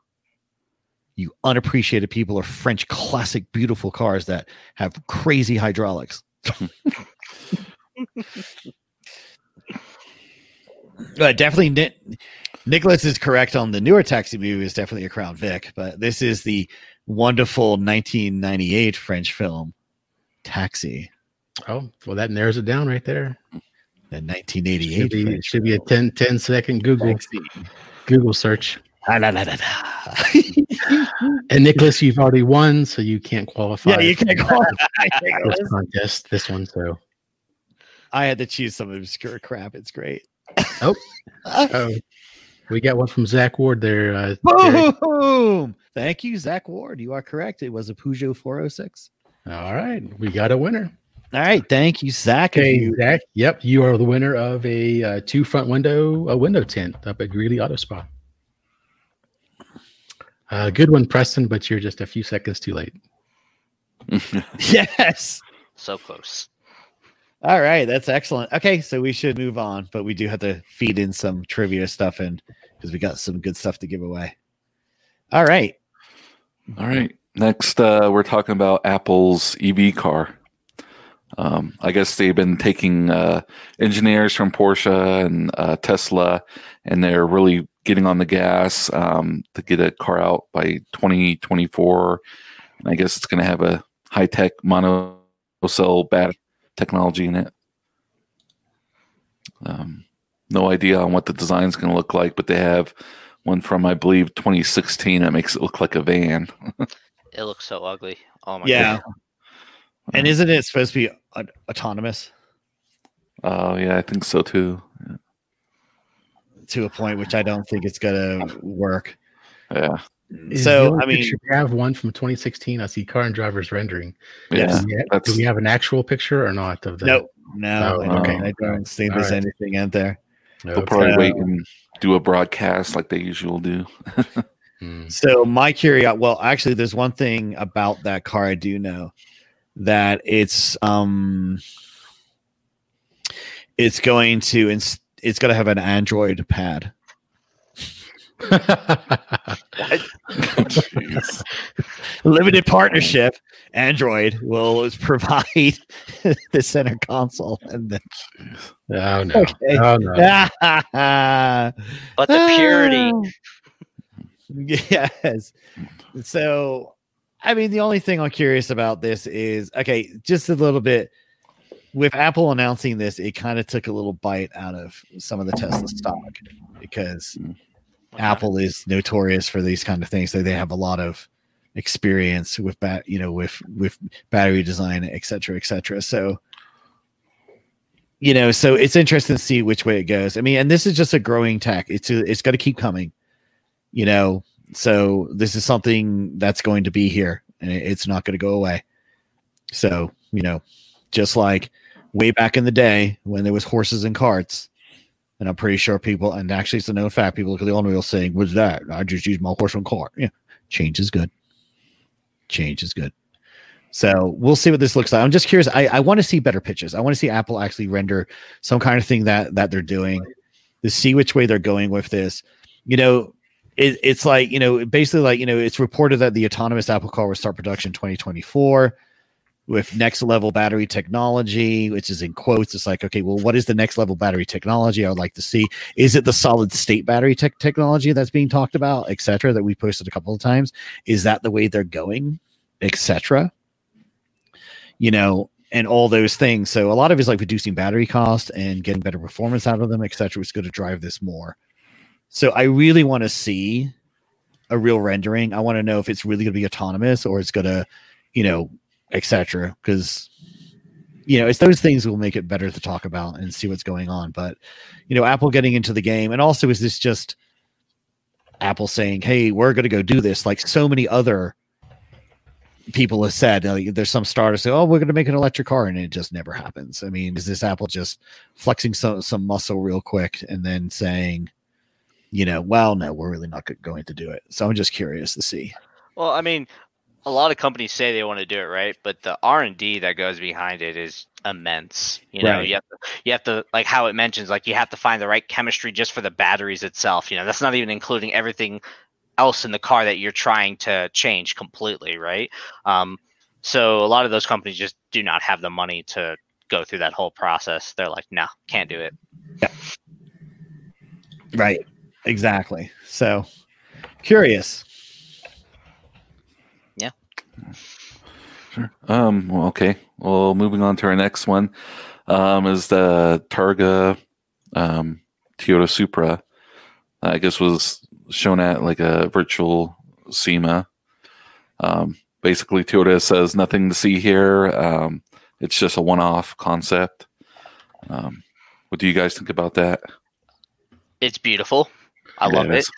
You unappreciated people are French classic beautiful cars that have crazy hydraulics. Uh, definitely, Ni- Nicholas is correct on the newer Taxi movie is definitely a Crown Vic, but this is the wonderful 1998 French film Taxi. Oh, well, that narrows it down right there. The Should 1988 be, French should be a film. 10, 10 second Google Taxi. Google search. Ah. And Nicholas, you've already won, so you can't qualify. yeah, you can't call this contest. This one, so I had to choose some obscure crap. It's great. Oh. oh, we got one from Zach Ward there. Uh. Boom! Thank you, Zach Ward. You are correct. It was a Peugeot 406. All right, we got a winner. All right. Thank you, Zach. You- Zach. Yep, you are the winner of a uh, two front window a window tent up at Greeley Auto Spa. Uh, good one, Preston, but you're just a few seconds too late. Yes. So close. All right, that's excellent. Okay, so we should move on, but we do have to feed in some trivia stuff in because we got some good stuff to give away. All right. All right. Next, uh, we're talking about Apple's EV car. Um, I guess they've been taking uh, engineers from Porsche and uh, Tesla, and they're really getting on the gas um, to get a car out by 2024. And I guess it's going to have a high tech mono cell battery technology in it. Um, no idea on what the design is going to look like, but they have one from, I believe, 2016 that makes it look like a van. It looks so ugly. Oh my Yeah. god. And isn't it supposed to be autonomous Oh yeah, I think so too. To a point which I don't think it's going to work? Yeah, So, I mean- picture we have one from 2016. I see car and drivers rendering. yeah. Yes. Do we, have, do we have an actual picture or not of the? No, no, Oh, I okay. I don't see All there's right. anything in there. no, They'll probably So- wait and do a broadcast like they usually do. Hmm. So my curiosity, well, actually, there's one thing about that car I do know that it's um, it's going to ins- it's going to have an Android pad. Limited partnership. Android will provide the center console, and then oh no! Okay. Oh no! But the purity. yes. So, I mean, the only thing I'm curious about this is okay, just a little bit with Apple announcing this, it kind of took a little bite out of some of the Tesla stock because mm. Apple is notorious for these kind of things. So they have a lot of experience with bat, you know, with with battery design, et cetera, et cetera. So, you know, so it's interesting to see which way it goes. I mean, and this is just a growing tech. It's a, it's got to keep coming, you know. So this is something that's going to be here, and it's not going to go away. So you know, just like way back in the day when there was horses and carts, and I'm pretty sure people, and actually it's a known fact, people look at the onwheel saying, "What's that? I just use my horse and cart." Yeah, change is good. Change is good. So we'll see what this looks like. I'm just curious. I, I want to see better pitches. I want to see Apple actually render some kind of thing that that they're doing to see which way they're going with this. You know, it, it's like you know, basically like you know, it's reported that the autonomous Apple car will start production 2024 with next level battery technology, which is in quotes. It's like, okay, well, what is the next level battery technology? I would like to see. Is it the solid state battery tech technology that's being talked about, et cetera, that we posted a couple of times? Is that the way they're going, et cetera? You know, and all those things. So a lot of it is like reducing battery cost and getting better performance out of them, et cetera, is going to drive this more. So I really want to see a real rendering. I want to know if it's really going to be autonomous or it's going to, you know, etc. Because you know, it's those things will make it better to talk about and see what's going on. But you know, Apple getting into the game, and also is this just Apple saying, "Hey, we're going to go do this," like so many other people have said. Like, there's some starters say, "Oh, we're going to make an electric car," and it just never happens. I mean, is this Apple just flexing some some muscle real quick and then saying? You know, well, no, we're really not going to do it. So I'm just curious to see. Well, I mean, a lot of companies say they want to do it, right? But the R and D that goes behind it is immense. You know, Right. you have to, you have to like how it mentions, like you have to find the right chemistry just for the batteries itself. You know, that's not even including everything else in the car that you're trying to change completely, right? Um, so a lot of those companies just do not have the money to go through that whole process. They're like, no, can't do it. Right. Exactly. So curious. Sure. Um. Well, okay. Well, moving on to our next one, um, is the Targa, um, Toyota Supra. I guess was shown at like a virtual SEMA. Um, basically, Toyota says nothing to see here. Um, it's just a one-off concept. Um, what do you guys think about that? It's beautiful. I Yeah, love it. it's-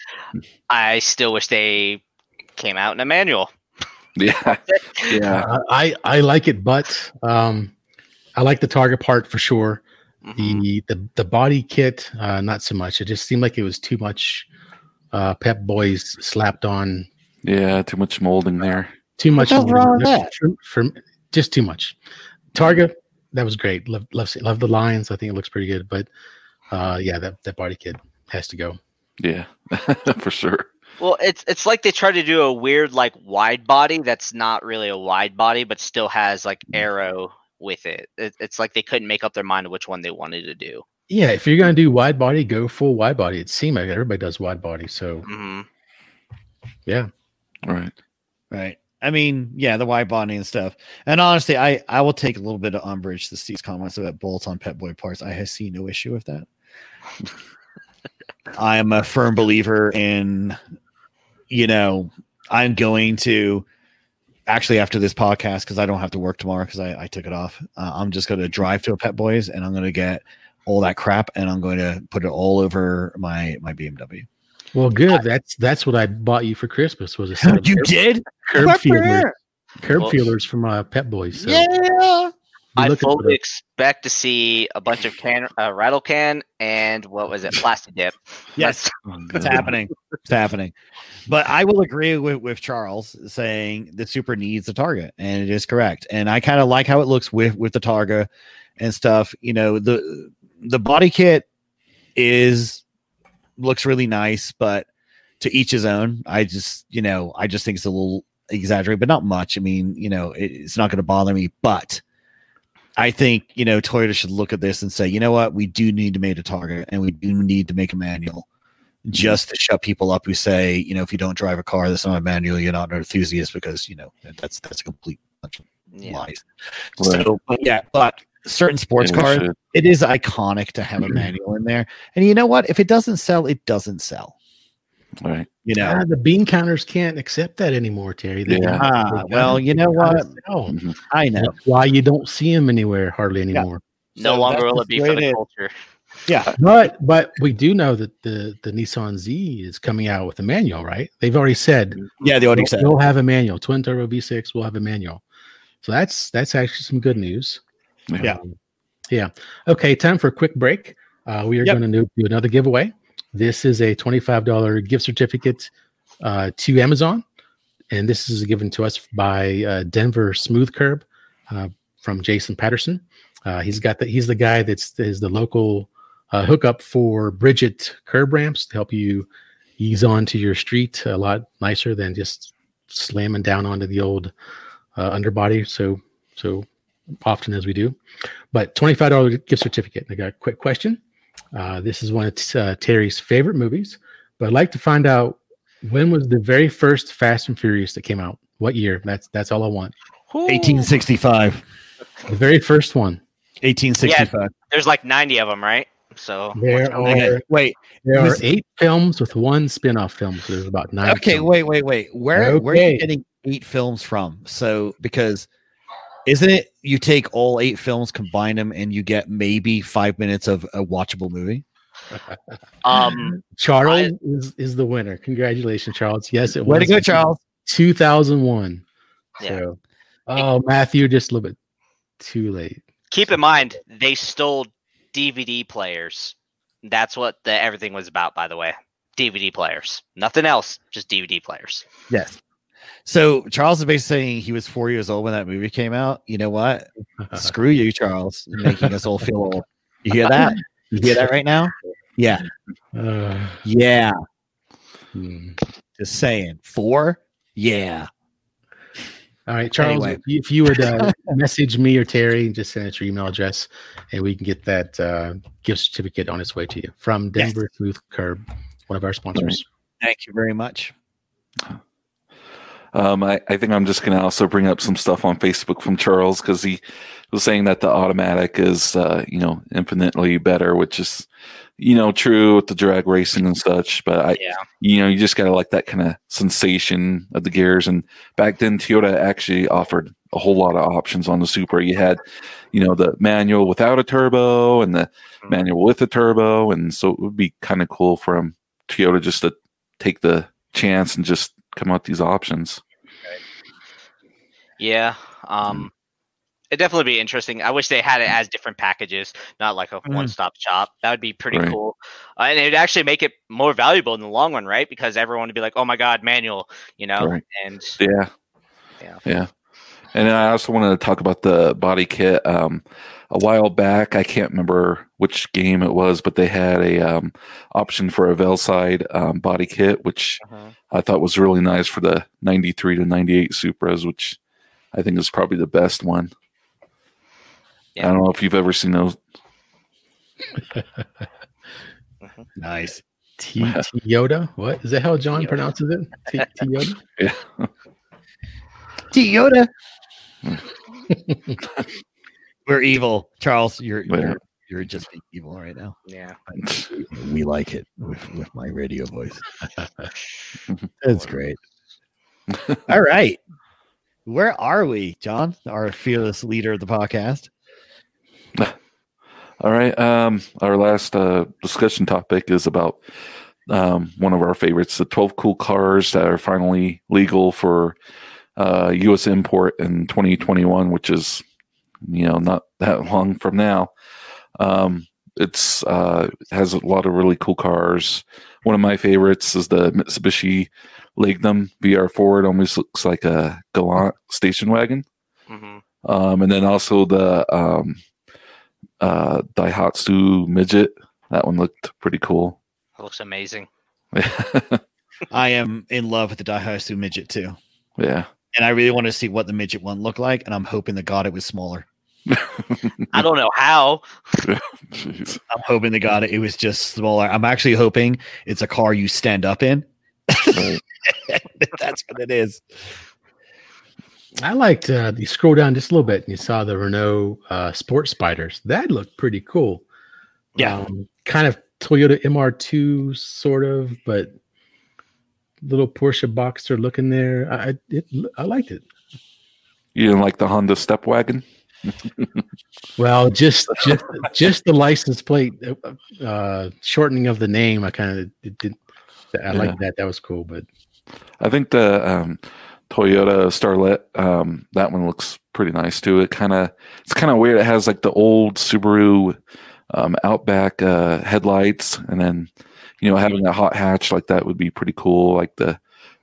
I still wish they came out in a manual. Yeah, yeah, Uh, I I like it, but um, I like the targa part for sure. Mhm. The the the body kit, uh, not so much. It just seemed like it was too much. Uh, Pep Boys slapped on yeah. Too much molding there. too much. the hell's wrong with that? For, for- just too much. Targa, that was great. Love love love the lines. I think it looks pretty good. But uh, yeah, that that body kit has to go. Yeah, for sure. Well, it's it's like they try to do a weird like wide body that's not really a wide body, but still has like arrow with it. it. It's like they couldn't make up their mind which one they wanted to do. Yeah, if you're gonna do wide body, go full wide body. It seems like everybody does wide body. So hmm yeah, Right. Right. I mean, yeah, the wide body and stuff. And honestly, I I will take a little bit of umbrage to Steve's comments about bolts on Pep Boy parts. I see no issue with that. I am a firm believer in, you know, I'm going to actually after this podcast because I don't have to work tomorrow because I, I took it off. Uh, I'm just going to drive to a Pep Boys and I'm going to get all that crap and I'm going to put it all over my my BMW. well, good. That's that's what I bought you for Christmas was a set of curb, did? curb feelers, curb Well- feelers from uh, Pep Boys. So Yeah. Be I looking for fully expect to see a bunch of can uh, rattle can and what was it, plastic dip. Yes. It's happening. It's happening. But I will agree with, with Charles saying the Supra needs a targa, and it is correct. And I kind of like how it looks with with the targa and stuff. You know, the the body kit is looks really nice, but to each his own. I just, you know, I just think it's a little exaggerated, but not much. I mean, you know, it, it's not going to bother me, but I think you know Toyota should look at this and say, you know what, we do need to make a targa, and we do need to make a manual mhm. just to shut people up who say, you know, if you don't drive a car that's not a manual, you're not an enthusiast because you know that's that's a complete bunch of Yeah. lies. Right. So, but yeah, but certain sports Yeah, cars, should. it is iconic to have a manual in there. And you know what? If it doesn't sell, it doesn't sell. Right. You know. Ah, the bean counters can't accept that anymore, Terry. They Yeah. Ah, well, you know they gotta what? sell. Mhm. I know. That's why you don't see them anywhere hardly anymore. No So longer will it be the for the it is. culture. Yeah. But but we do know that the the Nissan Z is coming out with a manual, right? They've already said Yeah, they already we'll, said. we'll have a manual. Twin turbo V6 we'll have a manual. So that's that's actually some good news. Yeah. Um, yeah. Okay, time for a quick break. Uh, we are Yep. going to do another giveaway. This is a $25 gift certificate uh, to Amazon. And this is given to us by uh, Denver Smooth Curb uh, from Jason Patterson. Uh, he's got the, he's the guy that's is the local uh, hookup for Bridget curb ramps to help you ease onto your street a lot nicer than just slamming down onto the old uh, underbody. So so often as we do. But $25 gift certificate. I got a quick question. Uh, this is one of t- uh, Terry's favorite movies, but I'd like to find out when was the very first Fast and Furious that came out? What year? That's that's all I want. 1865. The very first one. 1865. There's like 90 of them, right? So There which are- wait. There Was- are eight films with one spin-off film. So there's about nine. Okay, films. wait, wait, wait. Where where are you getting eight films from? So because isn't it you take all eight films, combine them, and you get maybe five minutes of a watchable movie? um, Charles is, is the winner. Congratulations, Charles. Yes, it Way to go, Charles. 2001. Yeah. So, oh, Matthew, just a little bit too late. keep in mind they stole DVD players. That's what the everything was about, by the way. DVD players, nothing else, just DVD players. Yes. So Charles is basically saying he was four years old when that movie came out. You know what? Screw you, Charles, making us all feel old. You hear that? You hear that right now? Yeah. Uh, Yeah. hmm. Just saying. Four? Yeah. All right, Charles, Anyway. if you- if you would uh, message me or Terry, just send us your email address, and we can get that uh, gift certificate on its way to you from Yes. Denver Smooth Curb, one of our sponsors. Thank you very much. Um, I, I think I'm just going to also bring up some stuff on Facebook from Charles because he was saying that the automatic is, uh, you know, infinitely better, which is, you know, true with the drag racing and such. But I, Yeah. you know, you just got to like that kind of sensation of the gears. And back then, Toyota actually offered a whole lot of options on the Supra. You had, you know, the manual without a turbo and the Mhm. manual with a turbo. And so it would be kind of cool for him, Toyota just to take the chance and just come out these options. Yeah. Um, it'd definitely be interesting. I wish they had it as different packages, not like a Mm. one-stop shop. That would be pretty Right. cool, uh, and it'd actually make it more valuable in the long run, right? Because everyone would be like, "Oh my God, manual," you know. Right. And Yeah. Yeah. Yeah. And then I also wanted to talk about the body kit. Um, a while back, I can't remember which game it was, but they had a um, option for a VeilSide um, body kit, which I thought was really nice for the 93 to 98 Supras, which I think is probably the best one. Yeah. I don't know if you've ever seen those. Nice. T Toyota, what is that? How John Toyota. pronounces it? T Toyota. Yeah. Toyota. We're evil, Charles. You're you're, you're just being evil right now. yeah, We like it with, with my radio voice. That's great. All right. Where are we, John? Our fearless leader of the podcast. All right. Um, our last uh, discussion topic is about um, one of our favorites, the 12 cool cars that are finally legal for uh, U.S. import in 2021, which is, you know, not that long from now. Um, it's uh, has a lot of really cool cars. One of my favorites is the Mitsubishi Legnum VR4. It almost looks like a Galant station wagon. hmm Um, and then also the um, uh, Daihatsu Midget. That one looked pretty cool. That looks amazing. I am in love with the Daihatsu midget too. yeah. And I really want to see what the midget one looked like. And I'm hoping to God it was smaller. I don't know how. Jeez. I'm hoping to God it was just smaller. I'm actually hoping it's a car you stand up in. Right. That's what it is. I liked. Uh, you scroll down just a little bit, and you saw the Renault uh, Sport Spiders. That looked pretty cool. Yeah. um, kind of Toyota MR2 sort of, but little Porsche Boxster looking there. I I- it, I liked it. You didn't like the Honda Step Wagon? Well, just just just the license plate uh, uh, shortening of the name. I kind of did. did I like that. That was cool, but I think the um, Toyota Starlet, um, that one looks pretty nice too. It kind of, it's kind of weird. It has like the old Subaru um, Outback uh, headlights, and then you know having a hot hatch like that would be pretty cool. Like the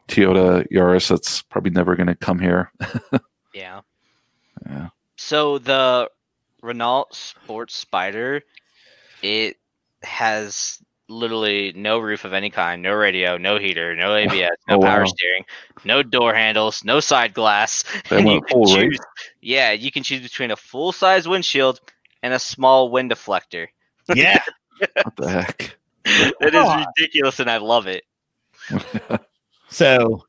Toyota Yaris, that's probably never going to come here. Yeah. Yeah. So the Renault Sports Spider, it has literally no roof of any kind, no radio, no heater, no ABS, no Oh, power wow. steering, no door handles, no side glass. They and you went can full, right? choose, yeah, you can choose between a full size windshield and a small wind deflector. Yeah. What the heck? It is ridiculous, and I love it. So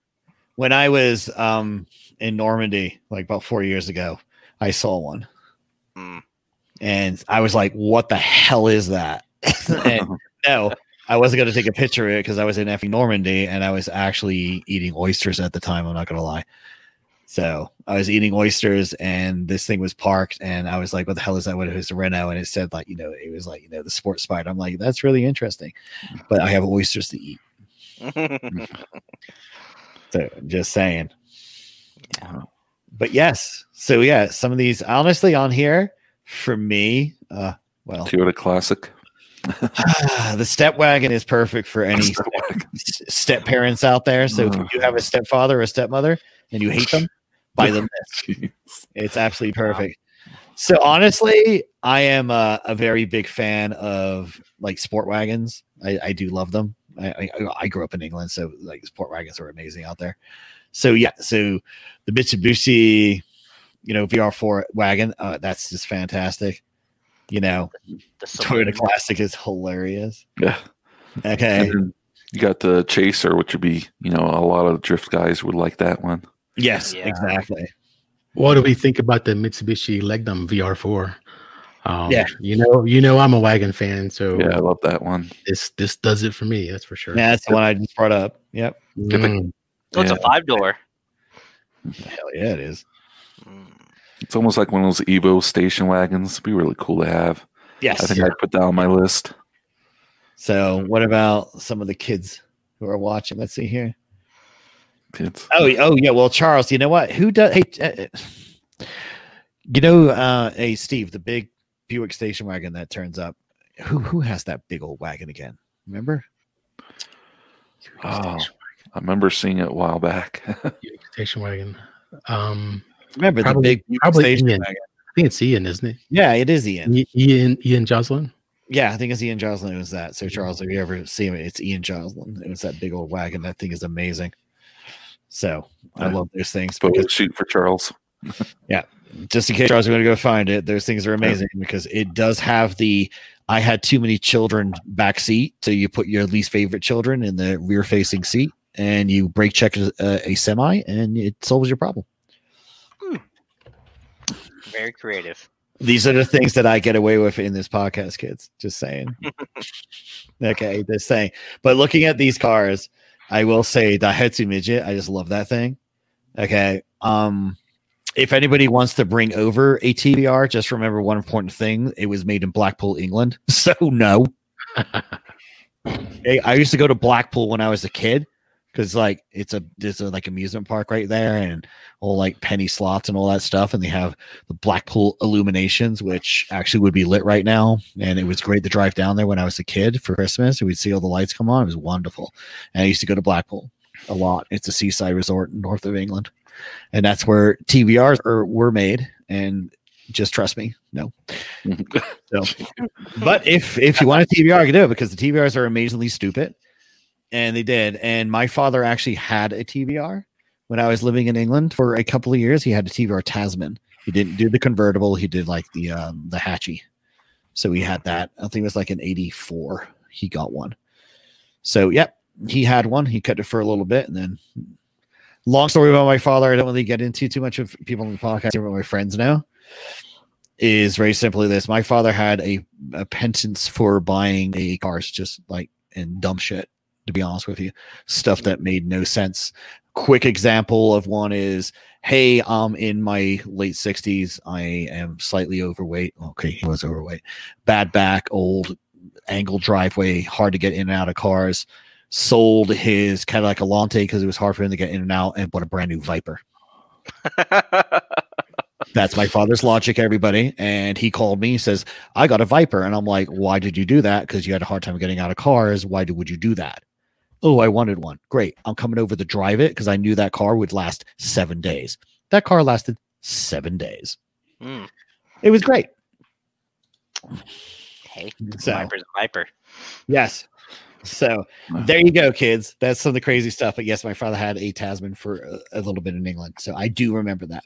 when I was um in Normandy, like about four years ago, I saw one Mm. and I was like, what the hell is that? and no, I wasn't going to take a picture of it because I was in effing Normandy and I was actually eating oysters at the time. I'm not going to lie. So I was eating oysters and this thing was parked and I was like, what the hell is that? What is a Renault? And it said like, you know, it was like, you know, the sports spider. I'm like, that's really interesting, but I have oysters to eat. So just saying. Yeah. But yes. So yeah, some of these honestly on here for me, uh well Toyota Classic. the step wagon is perfect for any Step step parents out there. So if you have a stepfather or a stepmother and you hate them, buy them this. It's absolutely perfect. So honestly, I am a, a very big fan of like sport wagons. I, I do love them. I, I, I grew up in England, so like sport wagons are amazing out there. So yeah, so the Mitsubishi, you know, VR4 wagon, uh, that's just fantastic. You know, The Toyota Classic is hilarious. Yeah. Okay. You got the Chaser, which would be, you know, a lot of drift guys would like that one. Yes, Yeah. exactly. What do we think about the Mitsubishi Legnum VR4? Um, Yeah. you know, you know, I'm a wagon fan, so Yeah, I love that one. this this does it for me. That's for sure. Yeah, that's the one I just brought up. Yep. Mm. Oh, it's a five door. Hell yeah, it is. It's almost like one of those Evo station wagons. It'd be really cool to have. Yes. I think I'd put that on my list. So, what about some of the kids who are watching? Let's see here. Kids. Oh, oh yeah. Well, Charles, you know what? Who does? Hey, uh, you know, uh, hey, Steve, the big Buick station wagon that turns up. Who who has that big old wagon again? Remember? Oh, I remember seeing it a while back. Buick station wagon. Um, Remember Probably- the big Buick probably station Ian. wagon? I think it's Ian, isn't it? Yeah, it is Ian. I- Ian Ian Joslin. Yeah, I think it's Ian Joslin. It was that. So, Charles, if you ever see him, it's Ian Joslin. It was that big old wagon. That thing is amazing. So, I love those things Photo because shoot for Charles. Just in case I was going to go find it, those things are amazing because it does have the I had too many children back seat. So you put your least favorite children in the rear facing seat and you brake check a, a semi and it solves your problem. Very creative. These are the things that I get away with in this podcast, kids. Just saying. okay, just saying. But looking at these cars, I will say the Hetsu Midget, I just love that thing. Okay. Um, if anybody wants to bring over a TVR, just remember one important thing: it was made in Blackpool, England. So no. I used to go to Blackpool when I was a kid because like it's a there's a like amusement park right there and all like penny slots and all that stuff, and they have the Blackpool illuminations, which actually would be lit right now. And it was great to drive down there when I was a kid for Christmas. And we'd see all the lights come on. It was wonderful. And I used to go to Blackpool a lot. It's a seaside resort north of England. And that's where TVRs are, were made. And just trust me, no. So, but if if you want a TVR, you can do it because the TVRs are amazingly stupid. And they did. And my father actually had a TVR when I was living in England for a couple of years. He had a TVR Tasman. He didn't do the convertible. He did like the um, the hatchy. So he had that. I think it was like an '84. He got one. So yep, he had one. He cut it for a little bit, and then long story about my father. I don't really get into too much of people on the podcast. But my friends know is very simply this: my father had a, a penchant for buying a cars, just like and dumb shit. To be honest with you, stuff that made no sense quick example of one is hey i'm in my late 60s i am slightly overweight okay he was overweight bad back old angled driveway hard to get in and out of cars sold his cadillac allante because it was hard for him to get in and out and bought a brand new viper that's my father's logic everybody and he called me he says i got a viper and i'm like why did you do that because you had a hard time getting out of cars why did, would you do that Oh, I wanted one. Great. I'm coming over to drive it because I knew that car would last seven days. That car lasted seven days. Hmm. It was great. Hey, So, Viper's a Viper. yes. So there you go, kids. That's some of the crazy stuff. But yes, my father had a Tasman for a, a little bit in England. So I do remember that.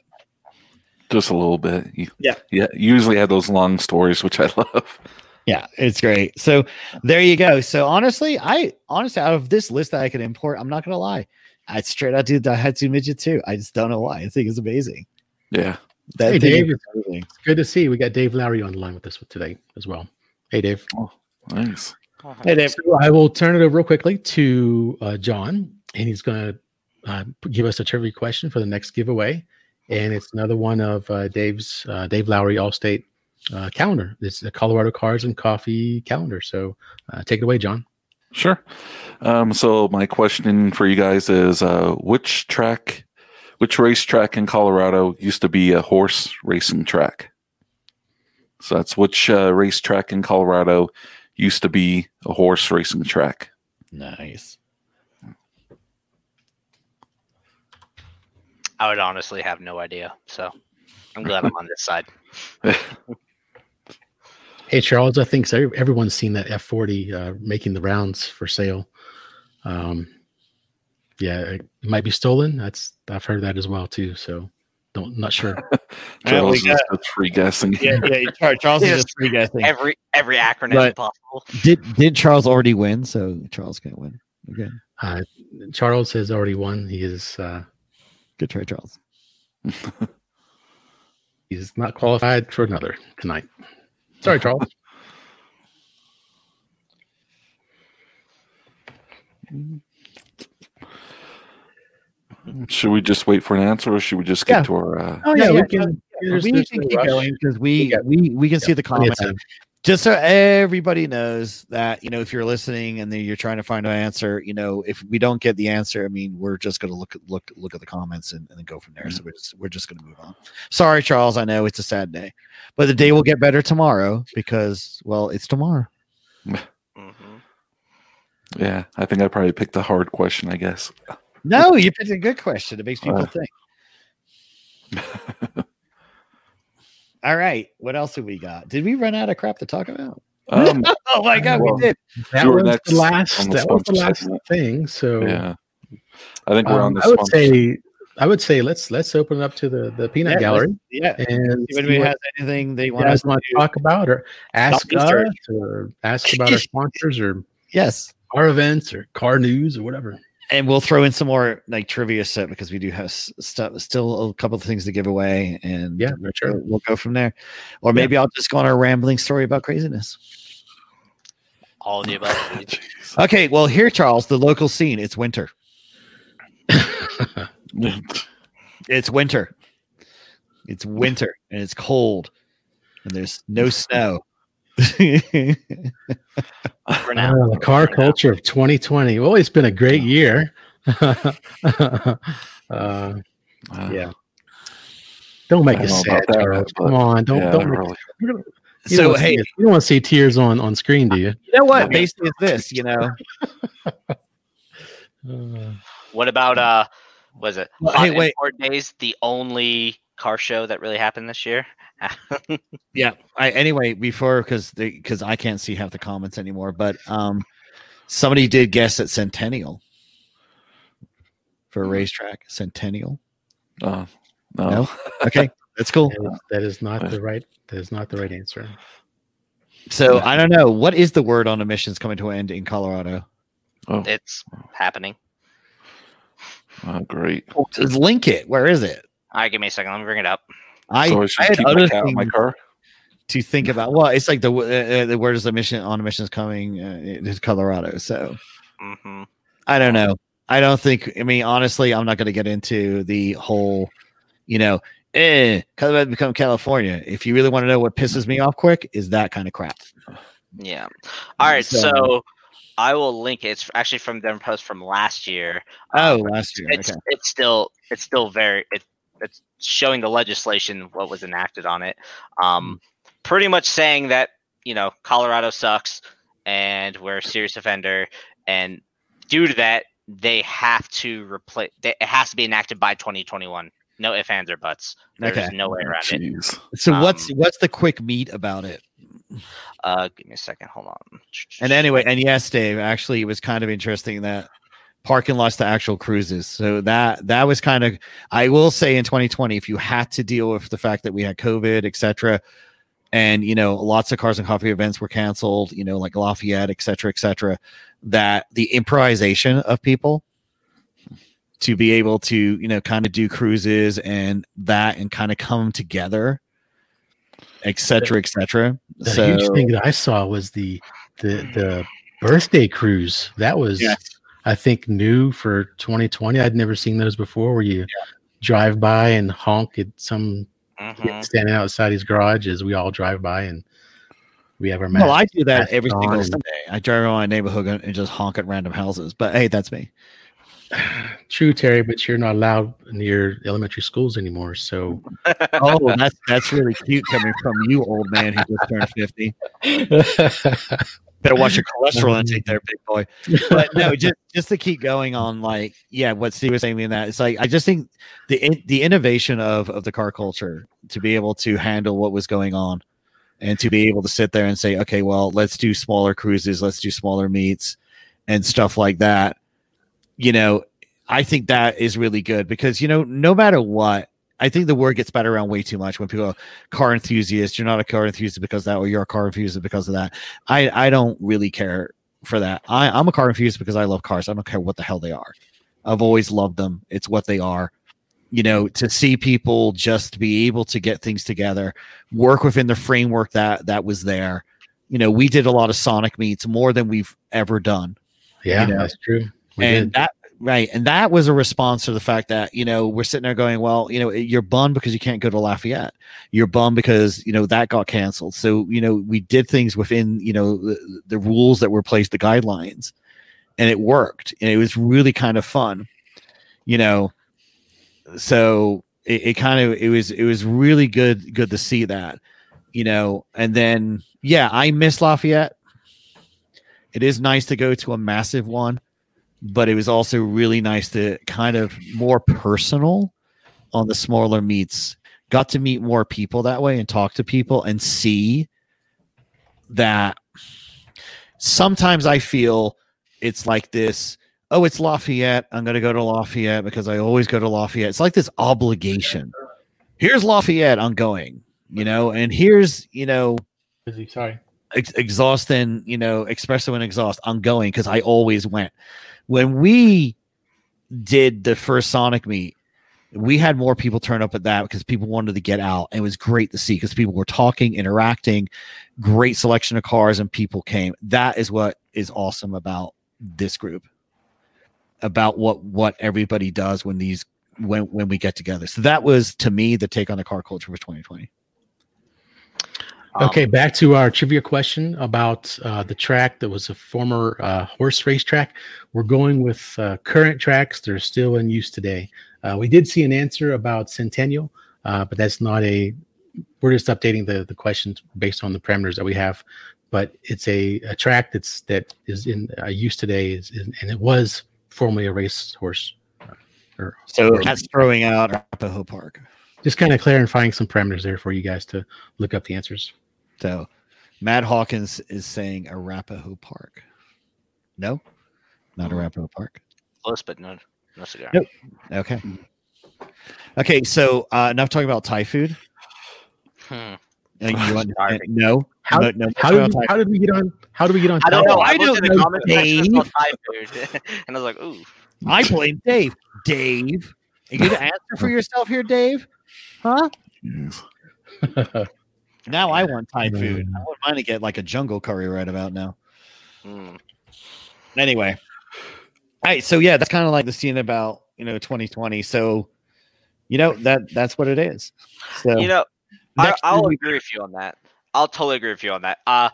Just a little bit. You, Yeah. Yeah. You usually have those long stories, which I love. Yeah, it's great. So there you go. So honestly, I honestly out of this list that I could import, I'm not gonna lie. I'd straight out do the Daihatsu Midget too. I just don't know why. I think it's amazing. Yeah. That Hey, thing is Dave. amazing. Good to see. We got Dave Lowry on the line with us today as well. Hey, Dave. Oh, nice. Hey, Dave. So I will turn it over real quickly to uh, John, and he's going to uh, give us a trivia question for the next giveaway. And it's another one of uh, Dave's uh, Dave Lowry Allstate uh, calendar. It's the Colorado Cars and Coffee calendar. So uh, take it away, John. Sure. Um, so my question for you guys is uh, which track, which racetrack in Colorado used to be a horse racing track? So that's which uh, racetrack in Colorado used to be a horse racing track. Nice. I would honestly have no idea. So I'm glad I'm on this side. Hey, Charles, I think so. Everyone's seen that F40 uh, making the rounds for sale. Um, yeah, it might be stolen. That's I've heard that as well too. So don't not sure. Charles is got- just free guessing. Yeah, yeah. Charles is just free guessing. Every every acronym But- possible. Did did Charles already win? So Charles can't win. Okay, Uh, Charles has already won. He is uh, good try, Charles. he's not qualified for another tonight. Sorry, Charles. Should we just wait for an answer, or should we just get Yeah. to our? Uh, Oh Yeah, yeah, we can. there's- we there's can keep rush. going because we Yeah. we we can see the comments. time. Just so everybody knows that you know if you're listening and then you're trying to find an answer, you know if we don't get the answer, I mean we're just gonna look at look look at the comments and, and then go from there. So we're just we're just gonna move on. Sorry, Charles. I know it's a sad day, but the day will get better tomorrow because well, it's tomorrow. hmm yeah, I think I probably picked a hard question. I guess. No, you picked a good question. It makes people Uh. think. All right, what else have we got? Did we run out of crap to talk about? Um, Oh my god, Well, we did. That Sure, was the last. That was the last thing. So yeah, I think we're on um, the. I would sponsor- say. I would say let's let's open it up to the the peanut Yeah, gallery Yeah. and If see anybody what has anything they want us guys to to talk about or ask us or ask about our sponsors or yes. our events or car news or whatever. And we'll throw in some more like trivia set because we do have stuff still a couple of things to give away and Yeah, we'll, sure. we'll go from there. Or maybe i'll just go on a rambling story about craziness. All of the above. Okay well here charles the local scene it's winter. It's winter. It's winter and it's cold and there's no snow For now. Ah, the car culture of 2020. Well, it's been a great year. uh, Uh, yeah. Don't make I us sad, that, Charles. but- Come on, don't yeah, don't. Make, really. you don't so hey see, you don't want to see tears on on screen, do you? you know what basically it's this you know Uh, What about uh was it Well, hey, wait. Import Days, the only car show that really happened this year? Yeah. I anyway before because because I can't see half the comments anymore, but um, somebody did guess at Centennial for a racetrack. Centennial. Uh, no. No? Okay, that's cool. that is- that is not the right. That is not the right answer. So I don't know what is the word on emissions coming to an end in Colorado. Oh, it's happening. oh, great. Link it. Where is it? All right, give me a second. Let me bring it up. I, so I I should had keep my other cat in my car. to think about. Well, it's like the uh, does the mission on emission on emissions coming uh, to Colorado. So hmm I don't know. I don't think. I mean, honestly, I'm not going to get into the whole, you know, eh, Colorado become California. If you really want to know what pisses me off, quick is that kind of crap. Yeah. All right, So- so, I will link it. It's actually from Denver Post from last year. Oh, Um, last year. it's Okay. it's still it's still very it, it's showing the legislation what was enacted on it um pretty much saying that you know colorado sucks and we're a serious offender and due to that they have to replace it has to be enacted by 2021 no ifs ands or buts there's Okay. no way around it Jeez. So what's um, what's the quick meat about it? uh give me a second hold on And anyway, and yes, Dave, actually, it was kind of interesting that parking lots to actual cruises. So that that was kind of I will say in 2020, if you had to deal with the fact that we had COVID, etc., and you know, lots of cars and coffee events were canceled, you know, like Lafayette, etc., etc., that the improvisation of people to be able to, you know, kind of do cruises and that and kind of come together, etc., etc. The So huge thing that I saw was the the the birthday cruise. That was, Yes. I think, new for 2020. I'd never seen those before. Where you drive by and honk at some kid Mhm. standing outside his garage as we all drive by and we have our Well, mask. I do that every single and- Sunday. I drive around my neighborhood and and just honk at random houses. But hey, that's me. True, Terry, but you're not allowed near elementary schools anymore. So Oh, that's that's really cute coming from you, old man who just turned fifty. Better watch your cholesterol um, intake there, big boy. But no, just just to keep going on, like yeah, what Steve was saying in that it's like I just think the in, the innovation of of the car culture to be able to handle what was going on, and to be able to sit there and say, okay, well, let's do smaller cruises, let's do smaller meets, and stuff like that. You know, I think that is really good because you know, no matter what, I think the word gets spread around way too much when people go car enthusiast. You're not a car enthusiast because that, or you're a car enthusiast because of that. I I don't really care for that. I I'm a car enthusiast because I love cars. I don't care what the hell they are. I've always loved them. It's what they are. You know, to see people just be able to get things together, work within the framework that that was there. You know, we did a lot of Sonic meets more than we've ever done. Yeah, You know, that's true. We and did. that right and that was a response to the fact that you know we're sitting there going well you know you're bummed because you can't go to lafayette. You're bummed because you know that got canceled. So you know we did things within you know the, the rules that were placed the guidelines and it worked and it was really kind of fun you know? So it, it kind of it was it was really good good to see that you know? And then yeah i miss lafayette. It is nice to go to a massive one but it was also really nice to kind of more personal on the smaller meets. Got to meet more people that way and talk to people and see that sometimes i feel it's like this oh it's lafayette. I'm going to go to lafayette because i always go to lafayette. It's like this obligation. Here's lafayette. I'm going you know and here's you know Busy, Sorry. ex- exhaust and you know espresso and exhaust i'm going because i always went when we did the first sonic meet we had more people turn up at that because people wanted to get out. And it was great to see because people were talking interacting great selection of cars and people came. That is what is awesome about this group about what what everybody does when these when when we get together. So that was to me the take on the car culture for 2020 Um, Okay, back to our trivia question about uh, the track that was a former uh, horse race track. We're going with uh, current tracks that are still in use today. Uh, we did see an answer about Centennial, uh, but that's not a. We're just updating the the questions based on the parameters that we have. But it's a, a track that's that is in uh, use today, is, is, and it was formerly a race horse. uh, Or, so or- that's throwing out arapahoe park just kind of clarifying some parameters there for you guys to look up the answers. So Matt Hawkins is saying Arapahoe Park. No, not Mhm. Arapahoe Park. Close, but no, no cigar. Nope. Okay. Okay, so uh, enough talking about Thai food. Hmm. You want, Sorry. no, How, no, no, how, did we, how did we get on? How did we get on? I don't know. I, I don't know, Dave. Thai food, and I was like, ooh. I blame Dave. Dave, are you going to answer for yourself here, Dave? Huh? Jeez. Now I want Thai food. Mm. I wouldn't mind to get like a jungle curry right about now. Hmm. anyway all right so yeah that's kind of like the scene about you know 2020 so you know that that's what it is so You know, I, I'll agree with you on that. I'll totally agree with you on that. Uh,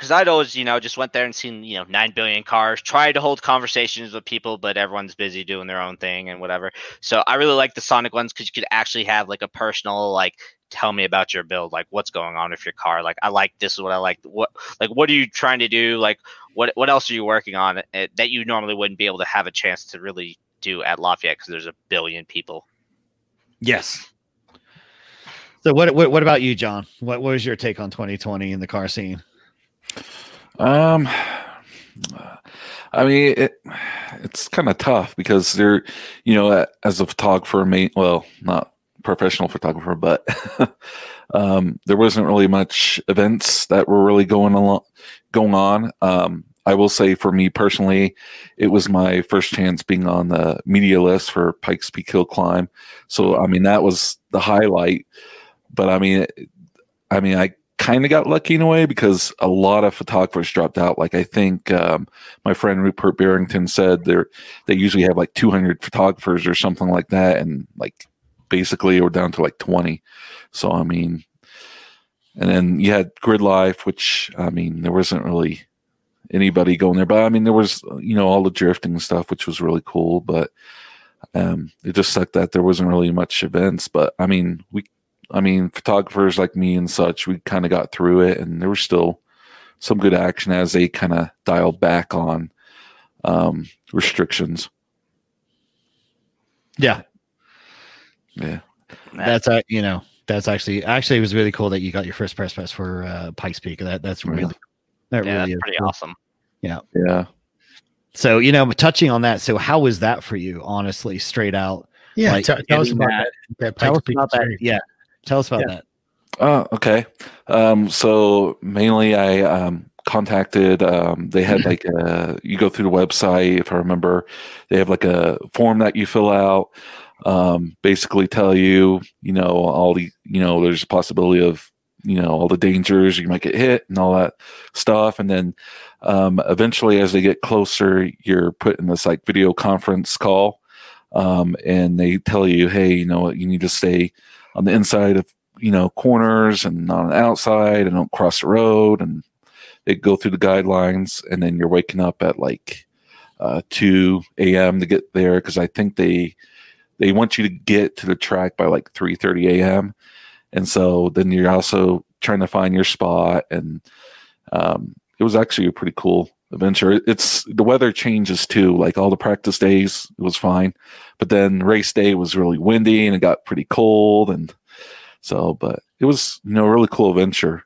because I'd always, you know, just went there and seen, you know, nine billion cars, tried to hold conversations with people, but everyone's busy doing their own thing and whatever. So I really like the Sonic ones because you could actually have like a personal, like, tell me about your build, like what's going on with your car. Like I like this is what I like. What like what are you trying to do? Like what what else are you working on eh, that you normally wouldn't be able to have a chance to really do at Lafayette because there's a billion people. yes so what, what what about you john what, what was your take on 2020 in the car scene Um, I mean, it, it's kind of tough because they're, you know, as a photographer, main, well, not professional photographer, but um, there wasn't really much events that were really going along, going on. Um, I will say for me personally, it was my first chance being on the media list for Pikes Peak Hill Climb. So, I mean, that was the highlight. But I mean, I mean, I kind of got lucky in a way because a lot of photographers dropped out. Like I think um, my friend Rupert Barrington said they they usually have like 200 photographers or something like that, and like basically we're down to like 20. So I mean, and then you had Grid Life, which I mean there wasn't really anybody going there, but I mean there was you know all the drifting stuff, which was really cool, but um, it just sucked that there wasn't really much events. But I mean we I mean, photographers like me and such, we kind of got through it, and there was still some good action as they kind of dialed back on um, restrictions. yeah Yeah, that's uh, you know that's actually actually it was really cool that you got your first press pass for uh pikes peak that that's Yeah. really that Yeah, really that's is pretty cool. awesome. yeah. Yeah. So you know, touching on that. So how was that for you? Honestly, straight out. Yeah, Like, tell, tell us about that- that. that Tell Pikes us Peak about that. Yeah, tell us about Yeah. that. Oh, okay. Um, so mainly I um, contacted, um, they had like a, you go through the website, if I remember, they have like a form that you fill out, um, basically tell you, you know, all the, you know, there's a possibility of, you know, all the dangers, you might get hit and all that stuff. And then um, eventually, as they get closer, you're put in this like video conference call. Um, and they tell you, hey, you know what, you need to stay on the inside of you know corners and on the outside and don't cross the road. And they go through the guidelines and then you're waking up at like uh, 2 a.m to get there because i think they they want you to get to the track by like 3.30 a.m and so then you're also trying to find your spot and um, it was actually a pretty cool adventure it's the weather changes too like all the practice days it was fine but then race day was really windy and it got pretty cold and so, but it was, you know, really cool adventure.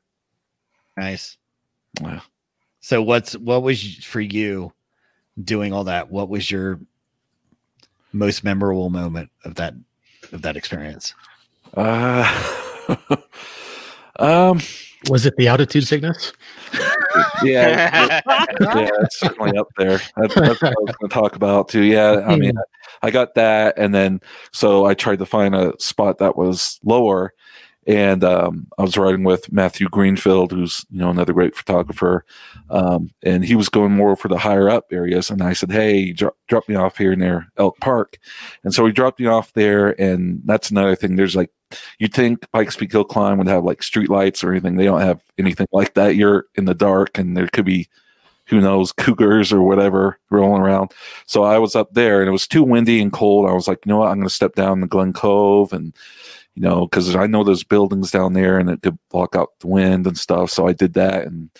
Nice. Yeah. So what's what was for you doing all that? What was your most memorable moment of that of that experience? Uh, um, Was it the altitude sickness? yeah, yeah, it's certainly up there. That's, that's what I was going to talk about too. Yeah, I mean, I got that, and then so I tried to find a spot that was lower, and um, I was riding with Matthew Greenfield, who's you know another great photographer, um, and he was going more for the higher up areas. And I said, "Hey, dro- drop me off here near Elk Park," and so he dropped me off there. And that's another thing. There's like you'd think Pikes Peak Hill Climb would have like street lights or anything. They don't have anything like that. You're in the dark, and there could be who knows cougars or whatever rolling around. So I was up there, and it was too windy and cold. I was like, you know what, I'm going to step down the Glen Cove, and you know, because I know there's buildings down there, and it could block out the wind and stuff. So I did that, and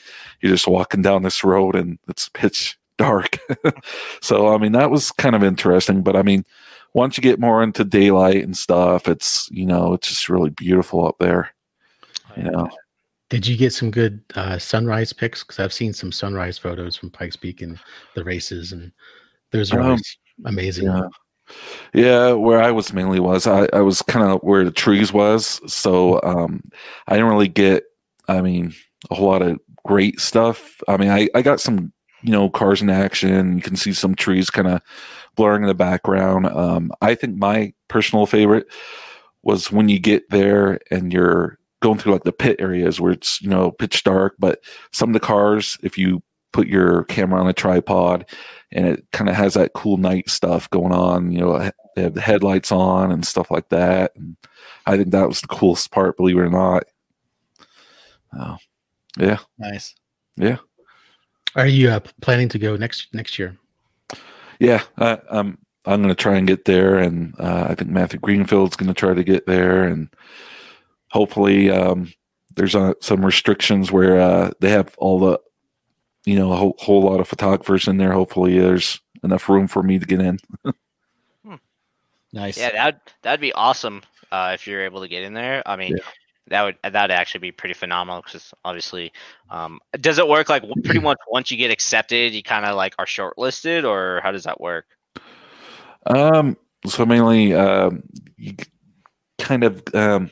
you're just walking down this road, and it's pitch dark. so I mean, that was kind of interesting. But I mean, once you get more into daylight and stuff, it's you know, it's just really beautiful up there. You know, Did you get some good uh, sunrise pics? Because I've seen some sunrise photos from Pikes Peak and the races, and those are Um, amazing. Yeah. Yeah, where I was mainly was I, I was kind of where the trees was, so um, I didn't really get. I mean, a whole lot of great stuff. I mean, I, I got some you know cars in action. You can see some trees kind of blurring in the background. Um, I think my personal favorite was when you get there and you're going through like the pit areas where it's you know pitch dark, but some of the cars, if you put your camera on a tripod and it kind of has that cool night stuff going on. You know, they have the headlights on and stuff like that. And I think that was the coolest part, believe it or not. Oh, yeah, Nice. yeah, Are you uh, planning to go next next year? yeah. I, I'm I'm going to try and get there, and uh, I think Matthew Greenfield's going to try to get there, and hopefully um, there's uh, some restrictions where uh, they have all the you know a whole, whole lot of photographers in there. Hopefully, there's enough room for me to get in. Nice. Yeah, that that'd be awesome uh, if you're able to get in there. I mean, Yeah. that would that'd actually be pretty phenomenal because obviously, um, does it work like pretty much once you get accepted, you kind of like are shortlisted, or how does that work? Um, so mainly, um, you kind of, um,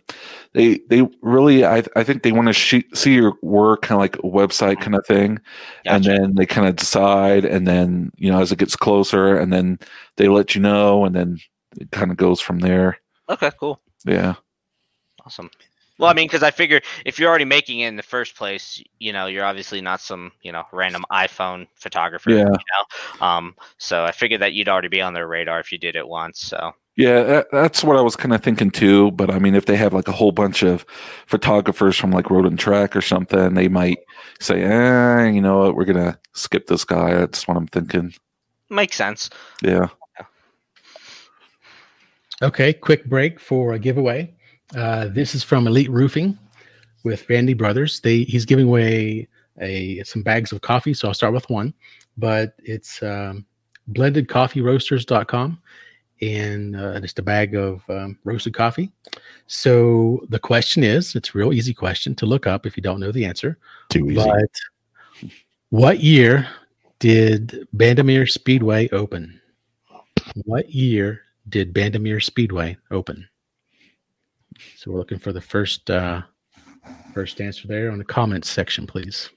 they, they really, I, I think they want to she- see your work kind of like a website kind of thing. And then they kind of decide. And then, you know, as it gets closer and then they let you know and then it kind of goes from there. Okay, cool, Yeah. awesome. Well, I mean, because I figure if you're already making it in the first place, you know, you're obviously not some, you know, random iPhone photographer. Yeah. You know? Um, so I figured that you'd already be on their radar if you did it once. So Yeah, that, that's what I was kind of thinking too. But I mean, if they have like a whole bunch of photographers from like Road and Track or something, they might say, eh, you know what, we're going to skip this guy. That's what I'm thinking. makes sense. Yeah. Okay, quick break for a giveaway. Uh, this is from Elite Roofing with Randy Brothers. They he's giving away a some bags of coffee, so I'll start with one. But it's um, blendedcoffeeroasters.com and uh, just a bag of um, roasted coffee. So the question is, it's a real easy question to look up if you don't know the answer. Too easy. But what year did Bandimere Speedway open? What year did Bandimere Speedway open? So we're looking for the first uh, first answer there on the comments section, please.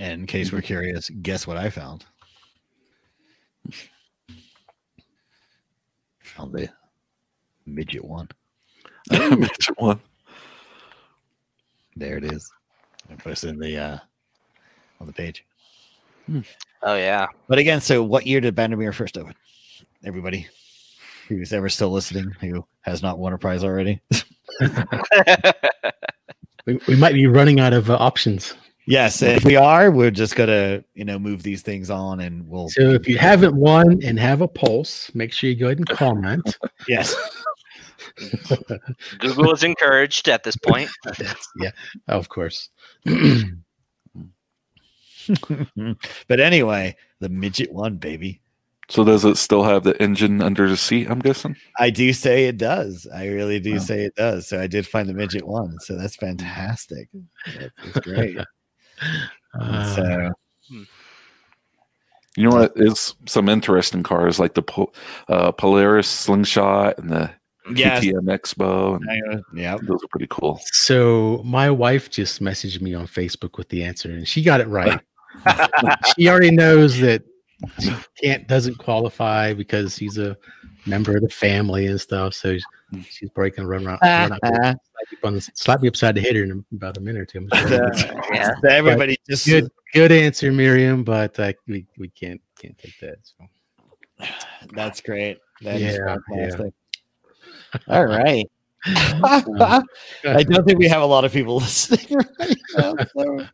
And in case we're curious, guess what I found? Found the midget one. Midget one. There it is. I posted in the uh on the page. Oh yeah. But again, so what year did Bandimere first open? Everybody who's ever still listening who has not won a prize already. We, we might be running out of uh, options. Yes, if we are, we're just gonna, you know, move these things on and we'll So if you haven't won and have a pulse, make sure you go ahead and comment. yes. Google is encouraged at this point. yeah, of course. but anyway, the midget one, baby. So does it still have the engine under the seat? I'm guessing. I do say it does. I really do Wow. say it does. So I did find the midget one. So that's fantastic. That's, that's great. Uh, so You know what is some interesting cars like the Po- uh, Polaris Slingshot and the yes, KTM X-Bow. And yeah. those are pretty cool. so my wife just messaged me on Facebook with the answer, and she got it right. she already knows that she can't doesn't qualify because he's a member of the family and stuff. So she's, she's breaking run around, run out, slap, me on, slap me upside the head here in about a minute or two. I'm. Yeah. So everybody just good, good answer, Miriam, but uh, we we can't can't take that. So. That's great. That is Yeah, yeah. fantastic. All right. I don't think we have a lot of people listening right now. so-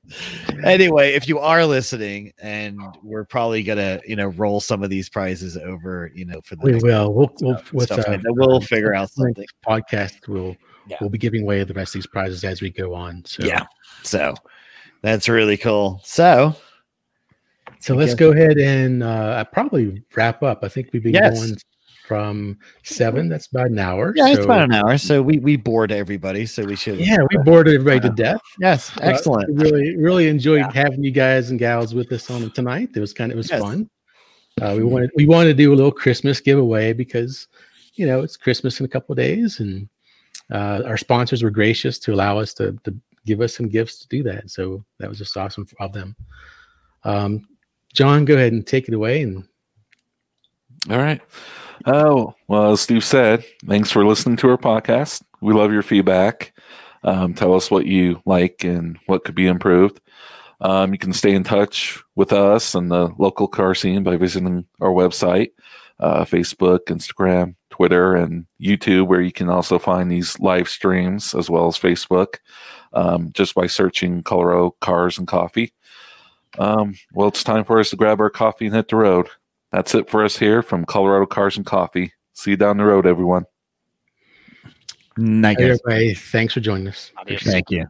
Anyway, if you are listening, and we're probably gonna, you know, roll some of these prizes over, you know, for the We will. We'll, we'll stuff, with, stuff uh, we'll figure out something. podcast. We'll Yeah. we'll be giving away the rest of these prizes as we go on. So Yeah. So that's really cool. So So let's go ahead and uh, probably wrap up. I think we've been Yes. going from seven. That's about an hour. yeah, it's about an hour. So we we bored everybody. So we should. Yeah, we bored everybody to death. Yes. Uh, Excellent. we really, really enjoyed Yeah. having you guys and gals with us on tonight. It was kind of it was Yes. fun. Uh, we wanted we wanted to do a little Christmas giveaway because you know it's Christmas in a couple of days, and uh, our sponsors were gracious to allow us to to give us some gifts to do that. So that was just awesome of them. Um, John, go ahead and take it away. And All right. Oh, well, as Steve said, thanks for listening to our podcast. We love your feedback. Um, tell us what you like and what could be improved. Um, you can stay in touch with us and the local car scene by visiting our website, uh, Facebook, Instagram, Twitter, and YouTube, where you can also find these live streams as well as Facebook um, just by searching Colorado Cars and Coffee. Um, well, it's time for us to grab our coffee and hit the road. That's it for us here from Colorado Cars and Coffee. See you down the road, everyone. Night, guys. everybody, thanks for joining us. Thank you.